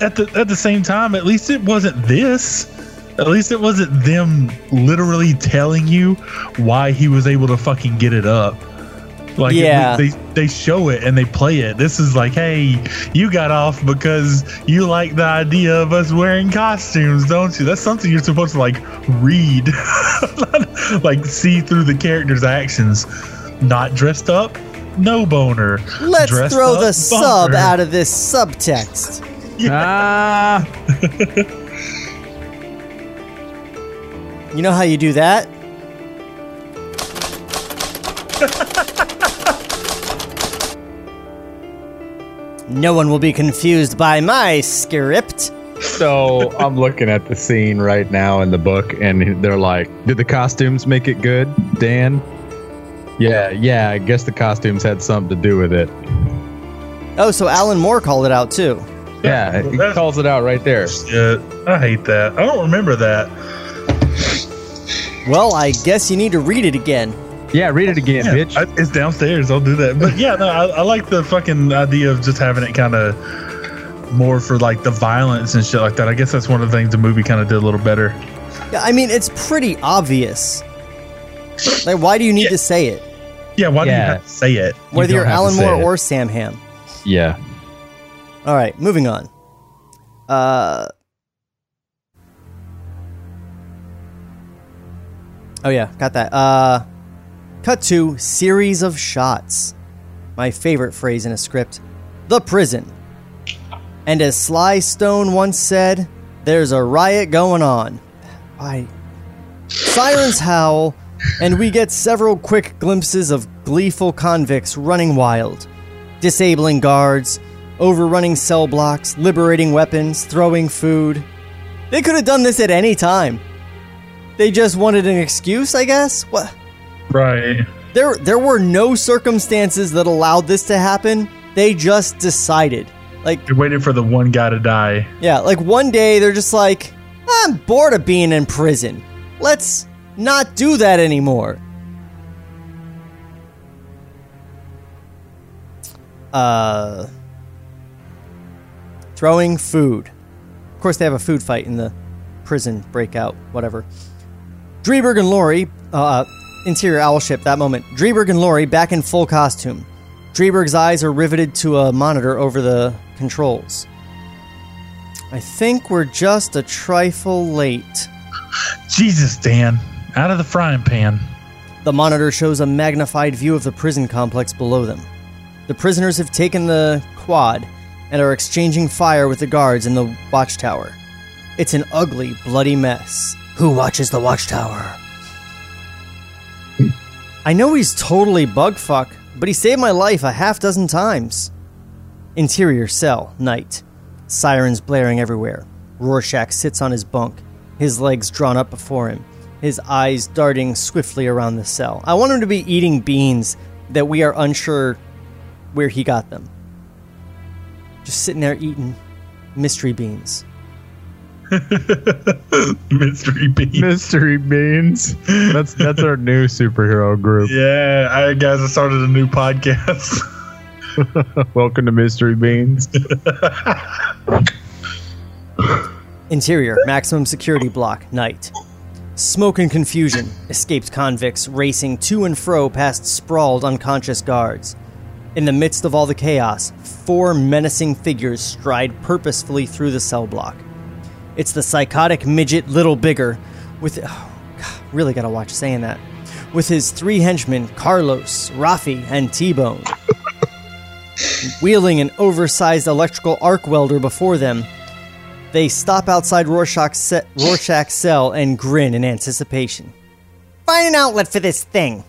at the at the same time, at least it wasn't this. At least it wasn't them literally telling you why he was able to fucking get it up. Like it- Yeah. they they show it and they play it. This is like, hey, you got off because you like the idea of us wearing costumes, don't you? That's something you're supposed to like read, like see through the character's actions. Not dressed up, no boner. Let's Dressed throw the sub out of this subtext. Ah, You know how you do that? no one will be confused by my script. so I'm looking at the scene right now in the book, and they're like, "Did the costumes make it good, Dan?" Yeah, yeah. I guess the costumes had something to do with it. Oh, so Alan Moore called it out too. Yeah, he That's- calls it out right there. Shit, I hate that. I don't remember that. Well, I guess you need to read it again. Yeah, read it again, Yeah, bitch. I- it's downstairs. I'll do that. But yeah, no, I, I like the fucking idea of just having it kind of more for like the violence and shit like that. I guess that's one of the things the movie kind of did a little better. Yeah, I mean, it's pretty obvious. Like, why do you need to say it? Yeah, why do you have to say it? Whether don't you're have to Alan say Moore it. or Sam Hamm. yeah. All right, moving on. Uh. Oh yeah, got that. Uh, cut to series of shots. My favorite phrase in a script: the prison. And as Sly Stone once said, "There's a riot going on." Why? Sirens howl, and we get several quick glimpses of gleeful convicts running wild, disabling guards, overrunning cell blocks, liberating weapons, throwing food. They could have done this at any time. They just wanted an excuse, I guess. What? Right. There, there were no circumstances that allowed this to happen. They just decided. Like, You're waiting for the one guy to die. yeah, like one day they're just like, I'm bored of being in prison. Let's not do that anymore. Uh, throwing food. Of course, they have a food fight in the prison breakout, whatever. Dreiberg and Laurie, uh, interior owl ship, that moment. Dreiberg and Laurie back in full costume. Dreiberg's eyes are riveted to a monitor over the controls. I think we're just a trifle late. Jesus, Dan, out of the frying pan. The monitor shows a magnified view of the prison complex below them. The prisoners have taken the quad and are exchanging fire with the guards in the watchtower. It's an ugly, bloody mess. Who watches the watchtower? I know he's totally bugfuck, but he saved my life a half dozen times. Interior cell, night. Sirens blaring everywhere. Rorschach sits on his bunk, his legs drawn up before him, his eyes darting swiftly around the cell. I want him to be eating beans that we are unsure where he got them. Just sitting there eating mystery beans. Mystery beans. Mystery beans. That's that's our new superhero group. Yeah, I guys, I started a new podcast. Welcome to Mystery Beans. Interior, maximum security block, night. Smoke and confusion, escaped convicts racing to and fro past sprawled, unconscious guards. In the midst of all the chaos, four menacing figures stride purposefully through the cell block. It's the psychotic midget Little Bigger, with. Oh, God, really gotta watch saying that. With his three henchmen, Carlos, Rafi, and T Bone. Wheeling an oversized electrical arc welder before them, They stop outside Rorschach's, ce- Rorschach's cell and grin in anticipation. Find an outlet for this thing.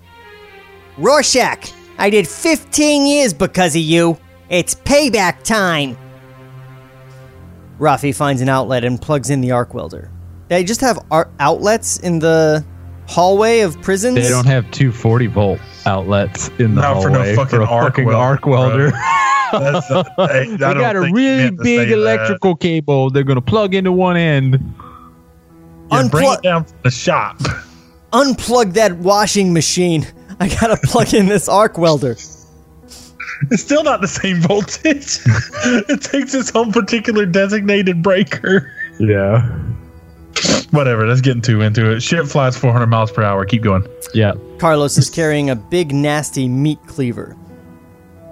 Rorschach, I did 15 years because of you. It's payback time. Rafi finds an outlet and plugs in the arc welder. They just have ar- outlets in the hallway of prisons. They don't have two 40 volt outlets in the Not for no hallway fucking a arc fucking welder, arc welder. That's a, I they got a really big say that. electrical cable. They're gonna plug into one end. Yeah, bring Unplug- it down from the shop. Unplug that washing machine. I gotta plug in this arc welder. It's still not the same voltage. it takes its own particular designated breaker. Yeah. Whatever. Let's get too into it. Ship flies 400 miles per hour. Keep going. Yeah. Carlos is carrying a big, nasty meat cleaver.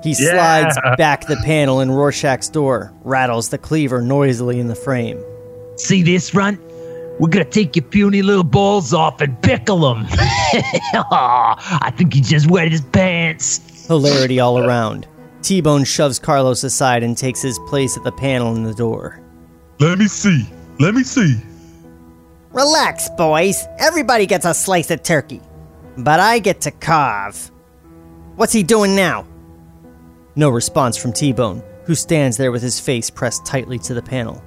He Yeah. slides back the panel in Rorschach's door, rattles the cleaver noisily in the frame. See this runt? We're gonna take your puny little balls off and pickle them. I think he just wet his pants. Hilarity all around. T Bone shoves Carlos aside and takes his place at the panel in the door. Let me see. Let me see. Relax, boys. Everybody gets a slice of turkey. But I get to carve. What's he doing now? No response from T Bone, who stands there with his face pressed tightly to the panel.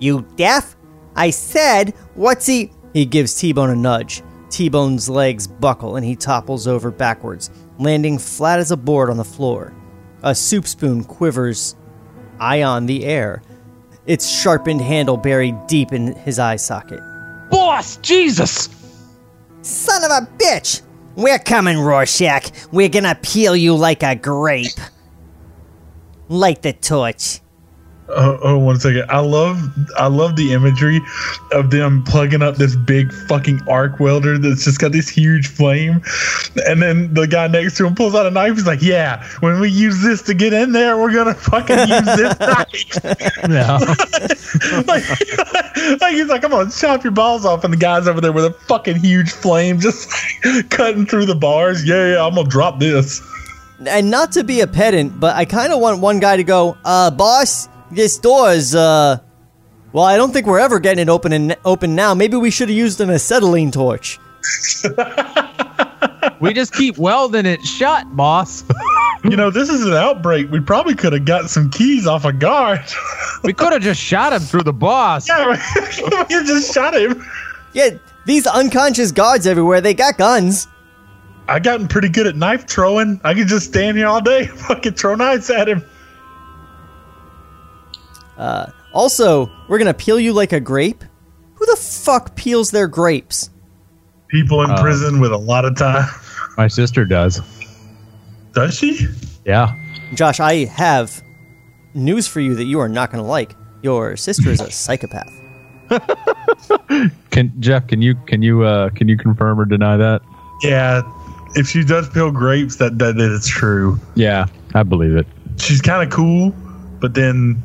You deaf? I said, what's he. He gives T Bone a nudge. T Bone's legs buckle and he topples over backwards, landing flat as a board on the floor. A soup spoon quivers eye on the air, its sharpened handle buried deep in his eye socket. Boss, Jesus! Son of a bitch! We're coming, Rorschach. We're gonna peel you like a grape. Light the torch. Oh, oh, one second. I love, I love the imagery of them plugging up this big fucking arc welder that's just got this huge flame, and then the guy next to him pulls out a knife. He's like, "Yeah, when we use this to get in there, we're gonna fucking use this knife." Yeah. like, like he's like, "Come on, chop your balls off," and the guy's over there with a fucking huge flame, just cutting through the bars. Yeah, yeah, I'm gonna drop this. And not to be a pedant, but I kind of want one guy to go, uh, boss, this door is, uh, well, I don't think we're ever getting it open and open now. Maybe we should have used an acetylene torch. We just keep welding it shut, boss. You know, this is an outbreak. We probably could have got some keys off a guard. We could have just shot him through the boss. Yeah, you just shot him. Yeah, these unconscious guards everywhere, they got guns. I gotten pretty good at knife throwing. I could just stand here all day, fucking throw knives at him. Uh, also, we're gonna peel you like a grape? Who the fuck peels their grapes? People in Um, prison with a lot of time. My sister does. Does she? Yeah. Josh, I have news for you that you are not gonna like. Your sister is a psychopath. Can Jeff? Can you can you uh can you confirm or deny that? Yeah. If she does peel grapes, that that, that is true. Yeah, I believe it. She's kind of cool, but then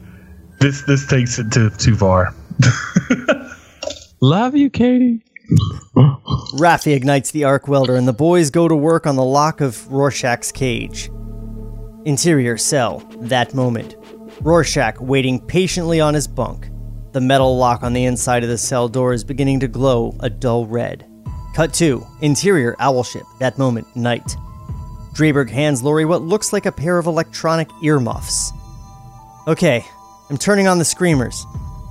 this this takes it to too far. Love you, Katie. Rafi ignites the arc welder, and the boys go to work on the lock of Rorschach's cage. Interior cell, that moment. Rorschach waiting patiently on his bunk. The metal lock on the inside of the cell door is beginning to glow a dull red. Cut 2. Interior owl ship, that moment, night. Dreiberg hands Laurie what looks like a pair of electronic earmuffs. Okay, I'm turning on the screamers.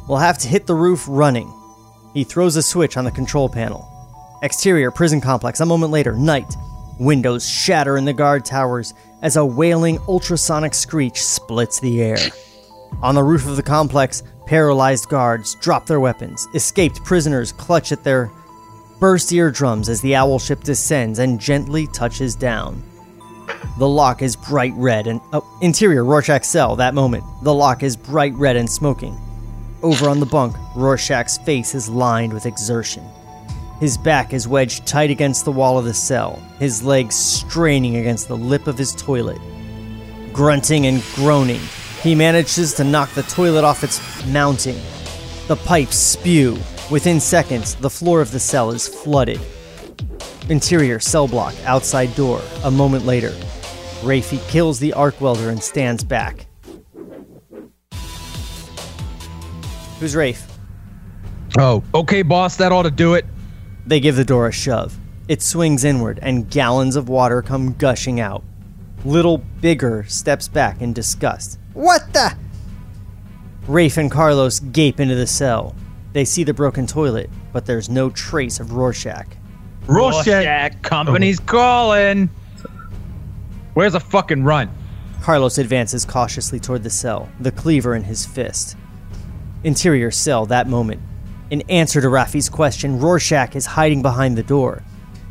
We'll have to hit the roof running. He throws a switch on the control panel. Exterior prison complex, a moment later, night. Windows shatter in the guard towers as a wailing ultrasonic screech splits the air. On the roof of the complex, paralyzed guards drop their weapons. Escaped prisoners clutch at their burst eardrums as the owl ship descends and gently touches down. The lock is bright red and oh, interior Rorschach cell. That moment, the lock is bright red and smoking. Over on the bunk, Rorschach's face is lined with exertion. His back is wedged tight against the wall of the cell, his legs straining against the lip of his toilet. Grunting and groaning, he manages to knock the toilet off its mounting. The pipes spew. Within seconds, the floor of the cell is flooded. Interior cell block, outside door. A moment later, Rafi kills the arc welder and stands back. Who's Rafe? Oh, okay, boss, that ought to do it. They give the door a shove. It swings inward, and gallons of water come gushing out. Little Bigger steps back in disgust. What the? Rafe and Carlos gape into the cell. They see the broken toilet, but there's no trace of Rorschach. Rorschach. company's oh. calling. Where's a fucking run? Carlos advances cautiously toward the cell, the cleaver in his fist. Interior cell, that moment. In answer to Rafi's question, Rorschach is hiding behind the door.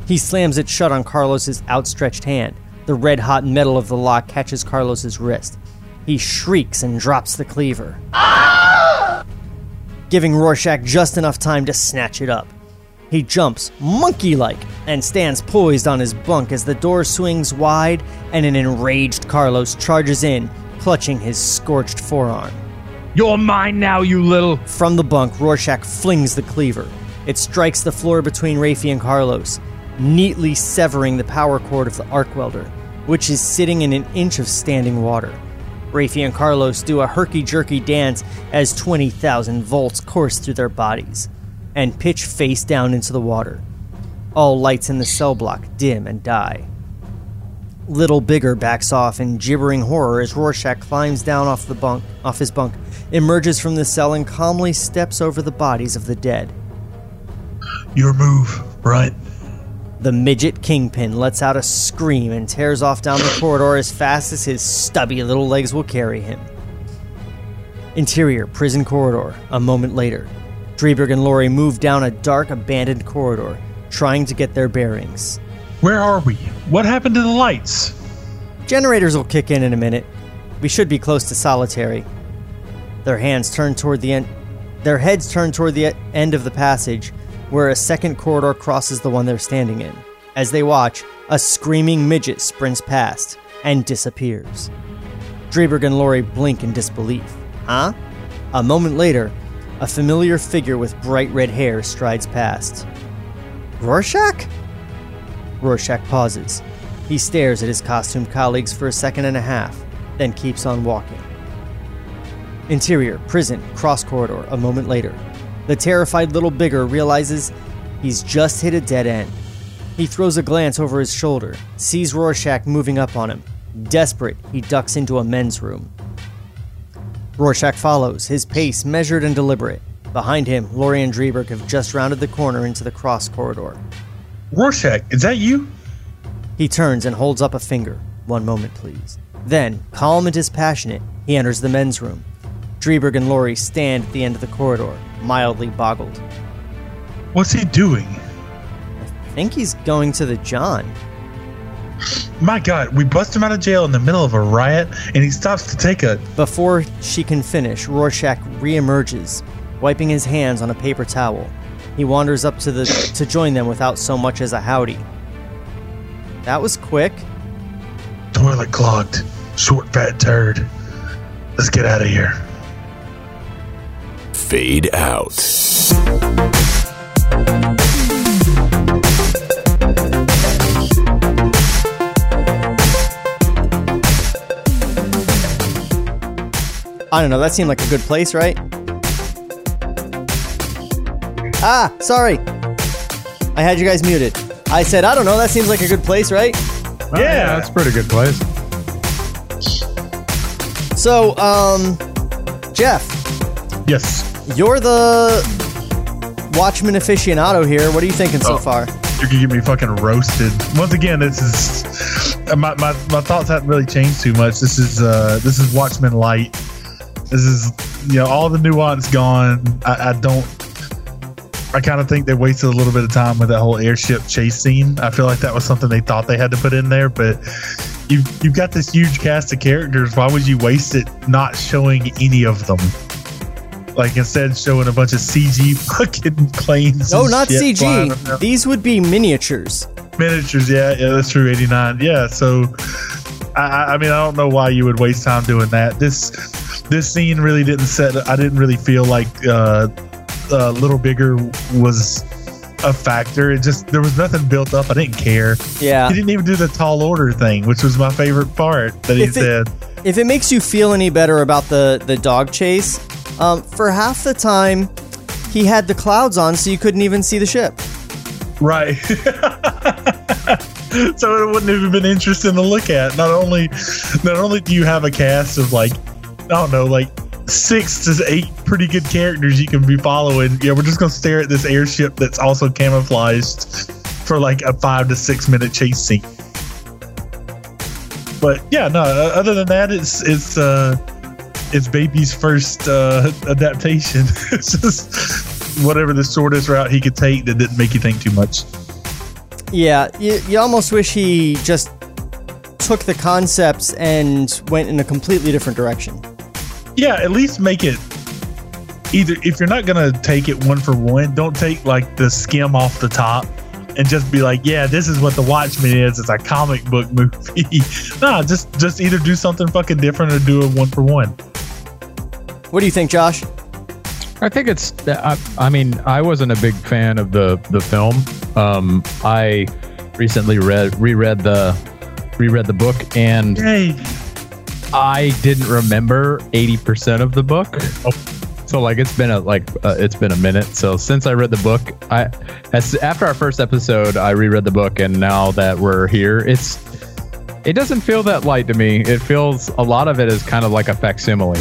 He slams it shut on Carlos's outstretched hand. The red hot metal of the lock catches Carlos's wrist. He shrieks and drops the cleaver, ah! giving Rorschach just enough time to snatch it up. He jumps, monkey like, and stands poised on his bunk as the door swings wide and an enraged Carlos charges in, clutching his scorched forearm. You're mine now, you little. From the bunk, Rorschach flings the cleaver. It strikes the floor between Rafi and Carlos, neatly severing the power cord of the arc welder, which is sitting in an inch of standing water. Rafi and Carlos do a herky jerky dance as 20,000 volts course through their bodies and pitch face down into the water. All lights in the cell block dim and die. Little Bigger backs off in gibbering horror as Rorschach climbs down off the bunk, off his bunk, emerges from the cell and calmly steps over the bodies of the dead. Your move, right? The midget kingpin lets out a scream and tears off down the corridor as fast as his stubby little legs will carry him. Interior prison corridor. A moment later, Dreiberg and Laurie move down a dark, abandoned corridor, trying to get their bearings. Where are we? What happened to the lights? Generators will kick in in a minute. We should be close to solitary. Their hands turn toward the end. Their heads turn toward the end of the passage, where a second corridor crosses the one they're standing in. As they watch, a screaming midget sprints past and disappears. Dreiberg and Laurie blink in disbelief. Huh? A moment later, a familiar figure with bright red hair strides past. Rorschach? Rorschach pauses. He stares at his costumed colleagues for a second and a half, then keeps on walking. Interior, prison, cross corridor, a moment later. The terrified little bigger realizes he's just hit a dead end. He throws a glance over his shoulder, sees Rorschach moving up on him. Desperate, he ducks into a men's room. Rorschach follows, his pace measured and deliberate. Behind him, Laurie and Dreiberg have just rounded the corner into the cross corridor. Rorschach, is that you? He turns and holds up a finger. One moment, please. Then, calm and dispassionate, he enters the men's room. Dreiberg and Laurie stand at the end of the corridor, mildly boggled. What's he doing? I think he's going to the John. My God, we bust him out of jail in the middle of a riot, and he stops to take a. Before she can finish, Rorschach reemerges, wiping his hands on a paper towel. He wanders up to the to join them without so much as a howdy. That was quick. Toilet clogged. Short, fat turd. Let's get out of here. Fade out. I don't know, that seemed like a good place, right? Ah, sorry. I had you guys muted. I said, I don't know, that seems like a good place, right? Oh, yeah, that's a pretty good place. So, um, Jeff, Yes. you're the Watchman aficionado here. What are you thinking so Oh. far? You're gonna get me fucking roasted. Once again, this is uh, my, my, my thoughts haven't really changed too much. This is uh this is Watchmen Light. This is you know all the nuance gone. I, I don't. I kind of think they wasted a little bit of time with that whole airship chase scene. I feel like that was something they thought they had to put in there, but you've you've got this huge cast of characters. Why would you waste it not showing any of them? Like instead showing a bunch of CG fucking planes. No, not CG. These would be miniatures. miniatures. Yeah, yeah, that's true. Eighty nine. Yeah, so I I mean, I don't know why you would waste time doing that. This this scene really didn't set. I didn't really feel like uh, uh, Little Bigger was a factor. It just there was nothing built up. I didn't care. Yeah. he didn't even do the tall order thing, which was my favorite part that he If it- said. If it makes you feel any better about the the dog chase, Um, for half the time, he had the clouds on, so you couldn't even see the ship. Right. so it wouldn't have been interesting to look at. Not only, not only do you have a cast of like, I don't know, like six to eight pretty good characters you can be following. Yeah, we're just gonna stare at this airship that's also camouflaged for like a five to six minute chase scene. But yeah, no. uh, Other than that, it's it's uh, it's baby's first uh, adaptation. it's just whatever the shortest route he could take that didn't make you think too much. Yeah, you, you almost wish he just took the concepts and went in a completely different direction. Yeah, at least make it either if you're not gonna take it one for one, don't take like the skim off the top and just be like, yeah, this is what the Watchmen is. It's a comic book movie. nah, just just either do something fucking different or do a one for one. What do you think, Josh? I think it's. I, I mean, I wasn't a big fan of the the film. Um, I recently read reread the reread the book, and Yay. I didn't remember eighty percent of the book. So like it's been a like uh, it's been a minute. So since I read the book, I as after our first episode, I reread the book, and now that we're here, it's it doesn't feel that light to me. It feels a lot of it is kind of like a facsimile.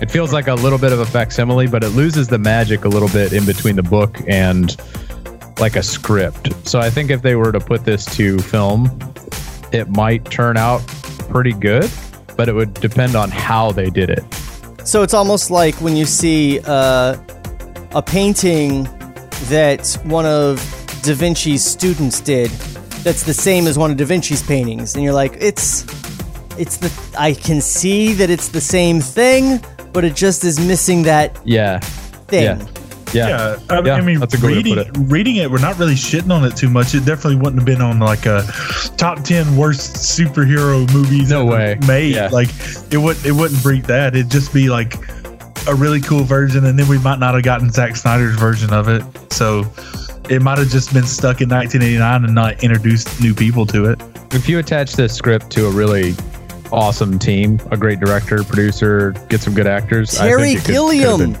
It feels like a little bit of a facsimile, but it loses the magic a little bit in between the book and like a script. So I think if they were to put this to film, it might turn out pretty good, but it would depend on how they did it. So it's almost like when you see uh, a painting that one of Da Vinci's students did that's the same as one of Da Vinci's paintings, and you're like, it's it's the I can see that it's the same thing, but it just is missing that Yeah. thing. Yeah. Yeah. Yeah, I, Yeah, I mean, that's a good way to reading, put it. reading it, we're not really shitting on it too much. It definitely wouldn't have been on like a top ten worst superhero movies No way. made. Yeah. Like it would it wouldn't break that. It'd just be like a really cool version, and then we might not have gotten Zack Snyder's version of it. So it might have just been stuck in 1989 and not introduced new people to it. If you attach this script to a really awesome team, a great director, producer, get some good actors, I Terry think it could- Gilliam.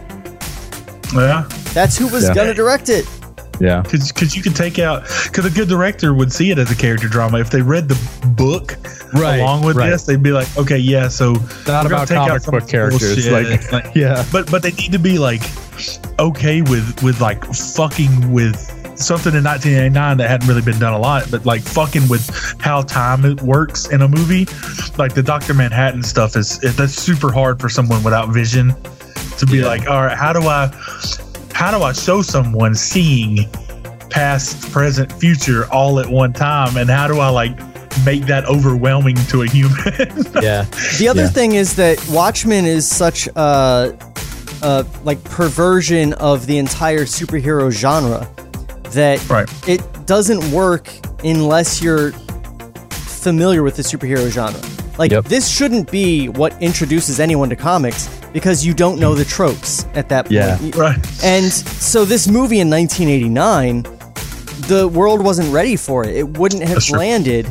Could've Yeah. That's who was Yeah. gonna direct it. Yeah. Because you could take out because a good director would see it as a character drama. If they read the book Right, along with right. this, they'd be like, okay, yeah, so Not we're gonna about take out comic some book characters. bullshit. Like, yeah. but but they need to be like okay with with like fucking with something in 1989 that hadn't really been done a lot, but like fucking with how time it works in a movie. Like the Doctor Manhattan stuff is that's super hard for someone without vision to be like, all right, how do I how do I show someone seeing past, present, future all at one time, and how do I like make that overwhelming to a human? Yeah. The other Yeah. thing is that Watchmen is such a, a like perversion of the entire superhero genre that Right. it doesn't work unless you're familiar with the superhero genre. Like Yep. this shouldn't be what introduces anyone to comics because you don't know the tropes at that point. Yeah. Right. And so this movie in 1989, the world wasn't ready for it. It wouldn't have That's true. landed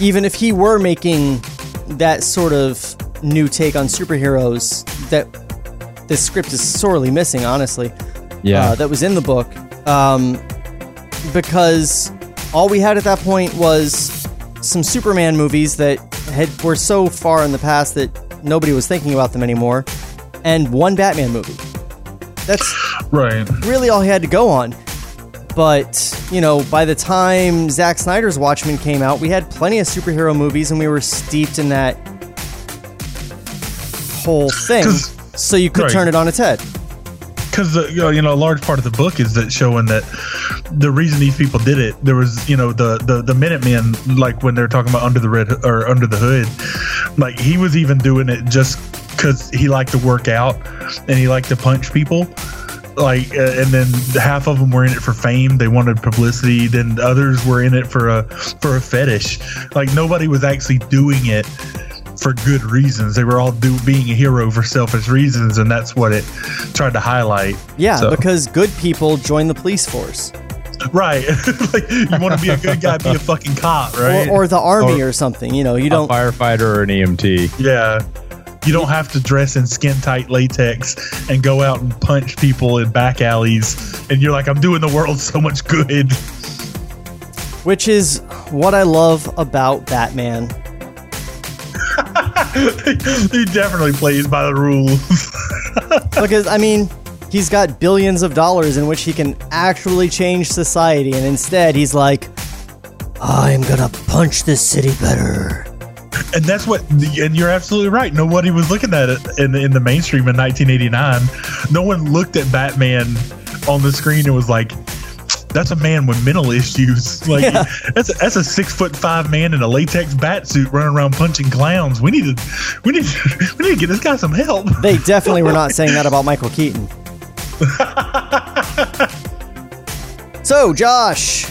even if he were making that sort of new take on superheroes that the script is sorely missing, honestly. Yeah. Uh, that was in the book. Um, because all we had at that point was some Superman movies that had were so far in the past that nobody was thinking about them anymore, and one Batman movie. That's Right. really all he had to go on. But, you know, by the time Zack Snyder's Watchmen came out, we had plenty of superhero movies and we were steeped in that whole thing. So you could right. turn it on its head. because you know, you know a large part of the book is that showing that the reason these people did it there was you know the the the minutemen like when they're talking about under the red or under the hood like he was even doing it just because he liked to work out and he liked to punch people like uh, and then half of them were in it for fame they wanted publicity then others were in it for a for a fetish like nobody was actually doing it for good reasons they were all do being a hero for selfish reasons and that's what it tried to highlight Yeah, So- because good people join the police force. right like you want to be a good guy be a fucking cop right Or, or the army Or- or, something. You know, you don't. firefighter or an EMT. yeah You don't have to dress in skin tight latex and go out and punch people in back alleys. And you're like, I'm doing the world so much good. Which is what I love about Batman. he definitely plays by the rules. because, I mean, he's got billions of dollars in which he can actually change society, and instead he's like, I'm gonna punch this city better. And that's what, and you're absolutely right. Nobody was looking at it in the, in the mainstream in 1989. No one looked at Batman on the screen and was like, that's a man with mental issues. Like Yeah. that's a, that's a six foot five man in a latex bat suit running around punching clowns. We need to we need to, we need to get this guy some help. They definitely were not saying that about Michael Keaton. so, Josh,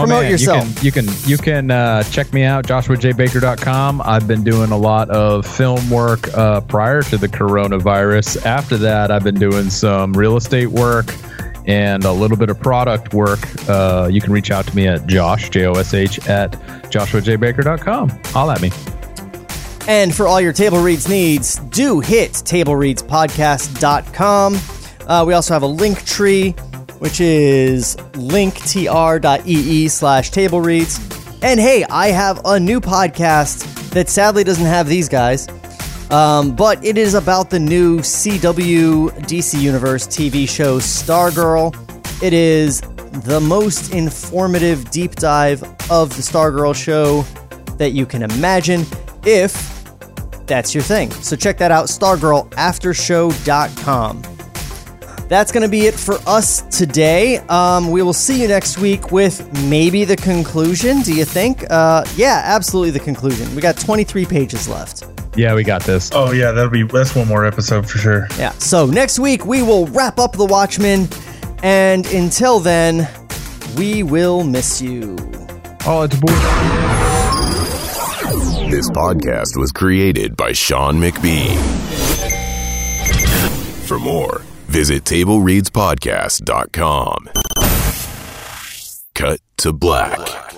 Promote man, yourself. You can you can, you can uh, check me out, joshuajbaker.com. I've been doing a lot of film work uh, prior to the coronavirus. After that, I've been doing some real estate work and a little bit of product work. Uh, you can reach out to me at josh, J O S H, at joshuajbaker.com. Holla at me. And for all your table reads needs, do hit tablereadspodcast.com. Uh, we also have a link tree, which is linktr.ee slash table reads. And hey, I have a new podcast that sadly doesn't have these guys, um, but it is about the new CW DC Universe TV show Stargirl. It is the most informative deep dive of the Stargirl show that you can imagine if that's your thing. So check that out, stargirlaftershow.com. That's going to be it for us today. Um, we will see you next week with maybe the conclusion. Do you think? Uh, yeah, absolutely the conclusion. We got 23 pages left. Yeah, we got this. Oh yeah, that'll be that's one more episode for sure. Yeah. So next week we will wrap up The Watchmen. And until then, we will miss you. Oh, it's a boy. This podcast was created by Sean McBean. For more, visit TableReadsPodcast.com. Cut to black.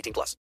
18 plus.